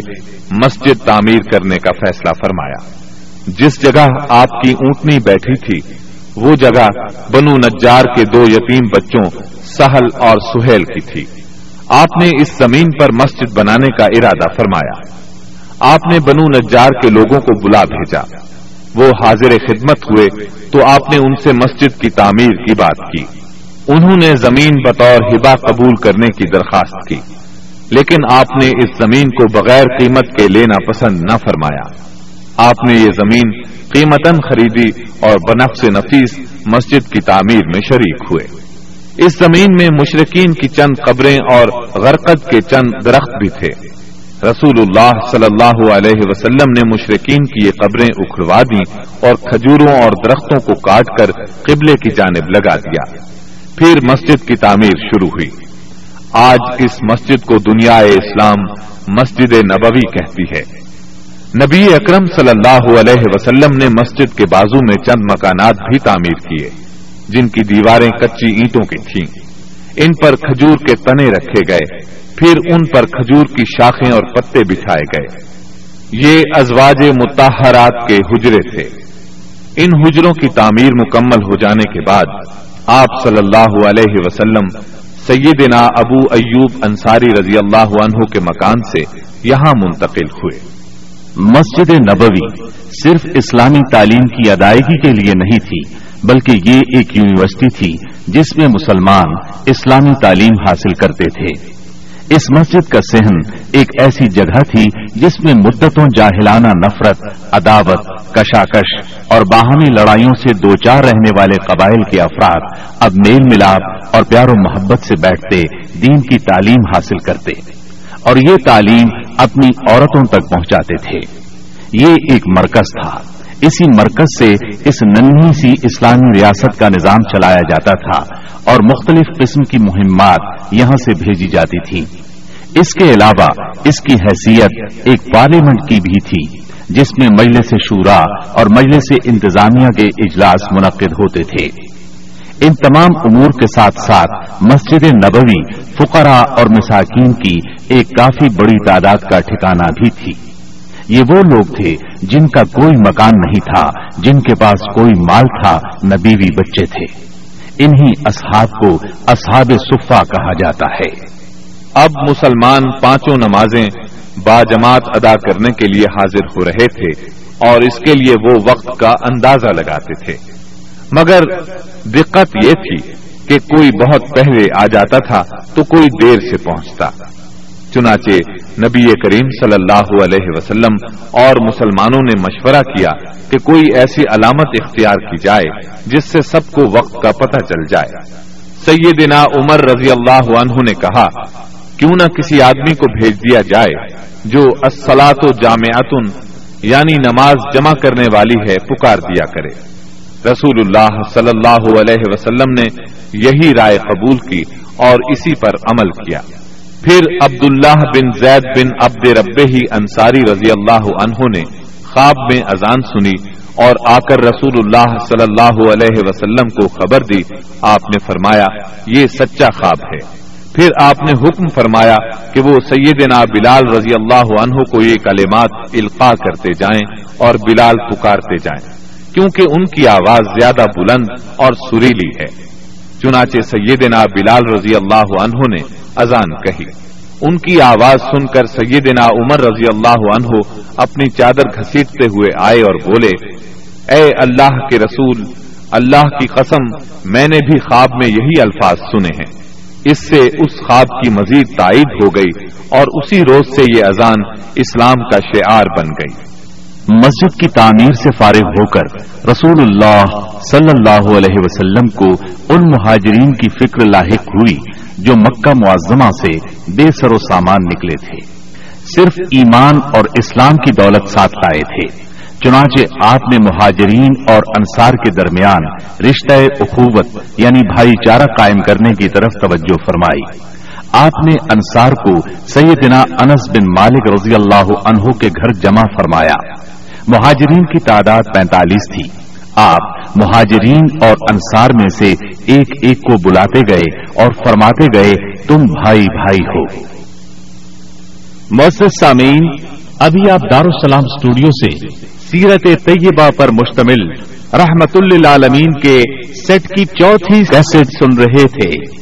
مسجد تعمیر کرنے کا فیصلہ فرمایا۔ جس جگہ آپ کی اونٹنی بیٹھی تھی، وہ جگہ بنو نجار کے دو یتیم بچوں سہل اور سہیل کی تھی۔ آپ نے اس زمین پر مسجد بنانے کا ارادہ فرمایا۔ آپ نے بنو نجار کے لوگوں کو بلا بھیجا۔ وہ حاضر خدمت ہوئے تو آپ نے ان سے مسجد کی تعمیر کی بات کی۔ انہوں نے زمین بطور ہبا قبول کرنے کی درخواست کی، لیکن آپ نے اس زمین کو بغیر قیمت کے لینا پسند نہ فرمایا۔ آپ نے یہ زمین قیمتن خریدی اور بنف سے نفیس مسجد کی تعمیر میں شریک ہوئے۔ اس زمین میں مشرقین کی چند قبریں اور غرقت کے چند درخت بھی تھے۔ رسول اللہ صلی اللہ علیہ وسلم نے مشرقین کی یہ قبریں اکھڑوا دی اور کھجوروں اور درختوں کو کاٹ کر قبلے کی جانب لگا دیا۔ پھر مسجد کی تعمیر شروع ہوئی۔ آج اس مسجد کو دنیا اسلام مسجد نبوی کہتی ہے۔ نبی اکرم صلی اللہ علیہ وسلم نے مسجد کے بازو میں چند مکانات بھی تعمیر کیے، جن کی دیواریں کچی اینٹوں کی تھیں۔ ان پر کھجور کے تنے رکھے گئے، پھر ان پر کھجور کی شاخیں اور پتے بچھائے گئے۔ یہ ازواج متحرات کے حجرے تھے۔ ان حجروں کی تعمیر مکمل ہو جانے کے بعد آپ صلی اللہ علیہ وسلم، سیدنا ابو ایوب انصاری رضی اللہ عنہ کے مکان سے یہاں منتقل ہوئے۔ مسجد نبوی صرف اسلامی تعلیم کی ادائیگی کے لیے نہیں تھی، بلکہ یہ ایک یونیورسٹی تھی جس میں مسلمان اسلامی تعلیم حاصل کرتے تھے۔ اس مسجد کا سہن ایک ایسی جگہ تھی جس میں مدتوں جاہلانہ نفرت، عداوت، کشاکش اور باہمی لڑائیوں سے دو چار رہنے والے قبائل کے افراد اب میل ملاپ اور پیار و محبت سے بیٹھتے دین کی تعلیم حاصل کرتے اور یہ تعلیم اپنی عورتوں تک پہنچاتے تھے۔ یہ ایک مرکز تھا۔ اسی مرکز سے اس ننھی سی اسلامی ریاست کا نظام چلایا جاتا تھا اور مختلف قسم کی مہمات یہاں سے بھیجی جاتی تھی اس کے علاوہ اس کی حیثیت ایک پارلیمنٹ کی بھی تھی، جس میں مجلس شورا اور مجلس انتظامیہ کے اجلاس منعقد ہوتے تھے۔ ان تمام امور کے ساتھ ساتھ مسجد نبوی، فقراء اور مساکین کی ایک کافی بڑی تعداد کا ٹھکانہ بھی تھی۔ یہ وہ لوگ تھے جن کا کوئی مکان نہیں تھا، جن کے پاس کوئی مال تھا، نہ بیوی بچے تھے۔ انہی اصحاب کو اصحاب صفا کہا جاتا ہے۔ اب مسلمان پانچوں نمازیں باجماعت ادا کرنے کے لیے حاضر ہو رہے تھے اور اس کے لیے وہ وقت کا اندازہ لگاتے تھے۔ مگر دقت یہ تھی کہ کوئی بہت پہلے آ جاتا تھا تو کوئی دیر سے پہنچتا۔ چنانچہ نبی کریم صلی اللہ علیہ وسلم اور مسلمانوں نے مشورہ کیا کہ کوئی ایسی علامت اختیار کی جائے جس سے سب کو وقت کا پتہ چل جائے۔ سیدنا عمر رضی اللہ عنہ نے کہا کیوں نہ کسی آدمی کو بھیج دیا جائے جو اسلاط و جامعتن یعنی نماز جمع کرنے والی ہے، پکار دیا کرے۔ رسول اللہ صلی اللہ علیہ وسلم نے یہی رائے قبول کی اور اسی پر عمل کیا۔ پھر عبداللہ بن زید بن عبد رب ہی انصاری رضی اللہ عنہ نے خواب میں اذان سنی اور آ کر رسول اللہ صلی اللہ علیہ وسلم کو خبر دی۔ آپ نے فرمایا، یہ سچا خواب ہے۔ پھر آپ نے حکم فرمایا کہ وہ سیدنا بلال رضی اللہ عنہ کو یہ کلمات القاع کرتے جائیں اور بلال پکارتے جائیں، کیونکہ ان کی آواز زیادہ بلند اور سریلی ہے۔ چنانچہ سیدنا بلال رضی اللہ عنہ نے اذان کہی۔ ان کی آواز سن کر سیدنا عمر رضی اللہ عنہ اپنی چادر گھسیٹتے ہوئے آئے اور بولے، اے اللہ کے رسول، اللہ کی قسم، میں نے بھی خواب میں یہی الفاظ سنے ہیں۔ اس سے اس خواب کی مزید تائید ہو گئی اور اسی روز سے یہ اذان اسلام کا شعار بن گئی۔ مسجد کی تعمیر سے فارغ ہو کر رسول اللہ صلی اللہ علیہ وسلم کو ان مہاجرین کی فکر لاحق ہوئی جو مکہ معظمہ سے بے سر و سامان نکلے تھے۔ صرف ایمان اور اسلام کی دولت ساتھ لائے تھے۔ چنانچہ آپ نے مہاجرین اور انصار کے درمیان رشتہ اخوت یعنی بھائی چارہ قائم کرنے کی طرف توجہ فرمائی۔ آپ نے انصار کو سیدنا انس بن مالک رضی اللہ عنہ کے گھر جمع فرمایا۔ مہاجرین کی تعداد پینتالیس تھی۔ آپ مہاجرین اور انصار میں سے ایک ایک کو بلاتے گئے اور فرماتے گئے، تم بھائی بھائی ہو۔ مؤثر سامعین، ابھی آپ دارالسلام اسٹوڈیو سے سیرت طیبہ پر مشتمل رحمت اللہ کے سیٹ کی چوتھی کیسٹ سن رہے تھے۔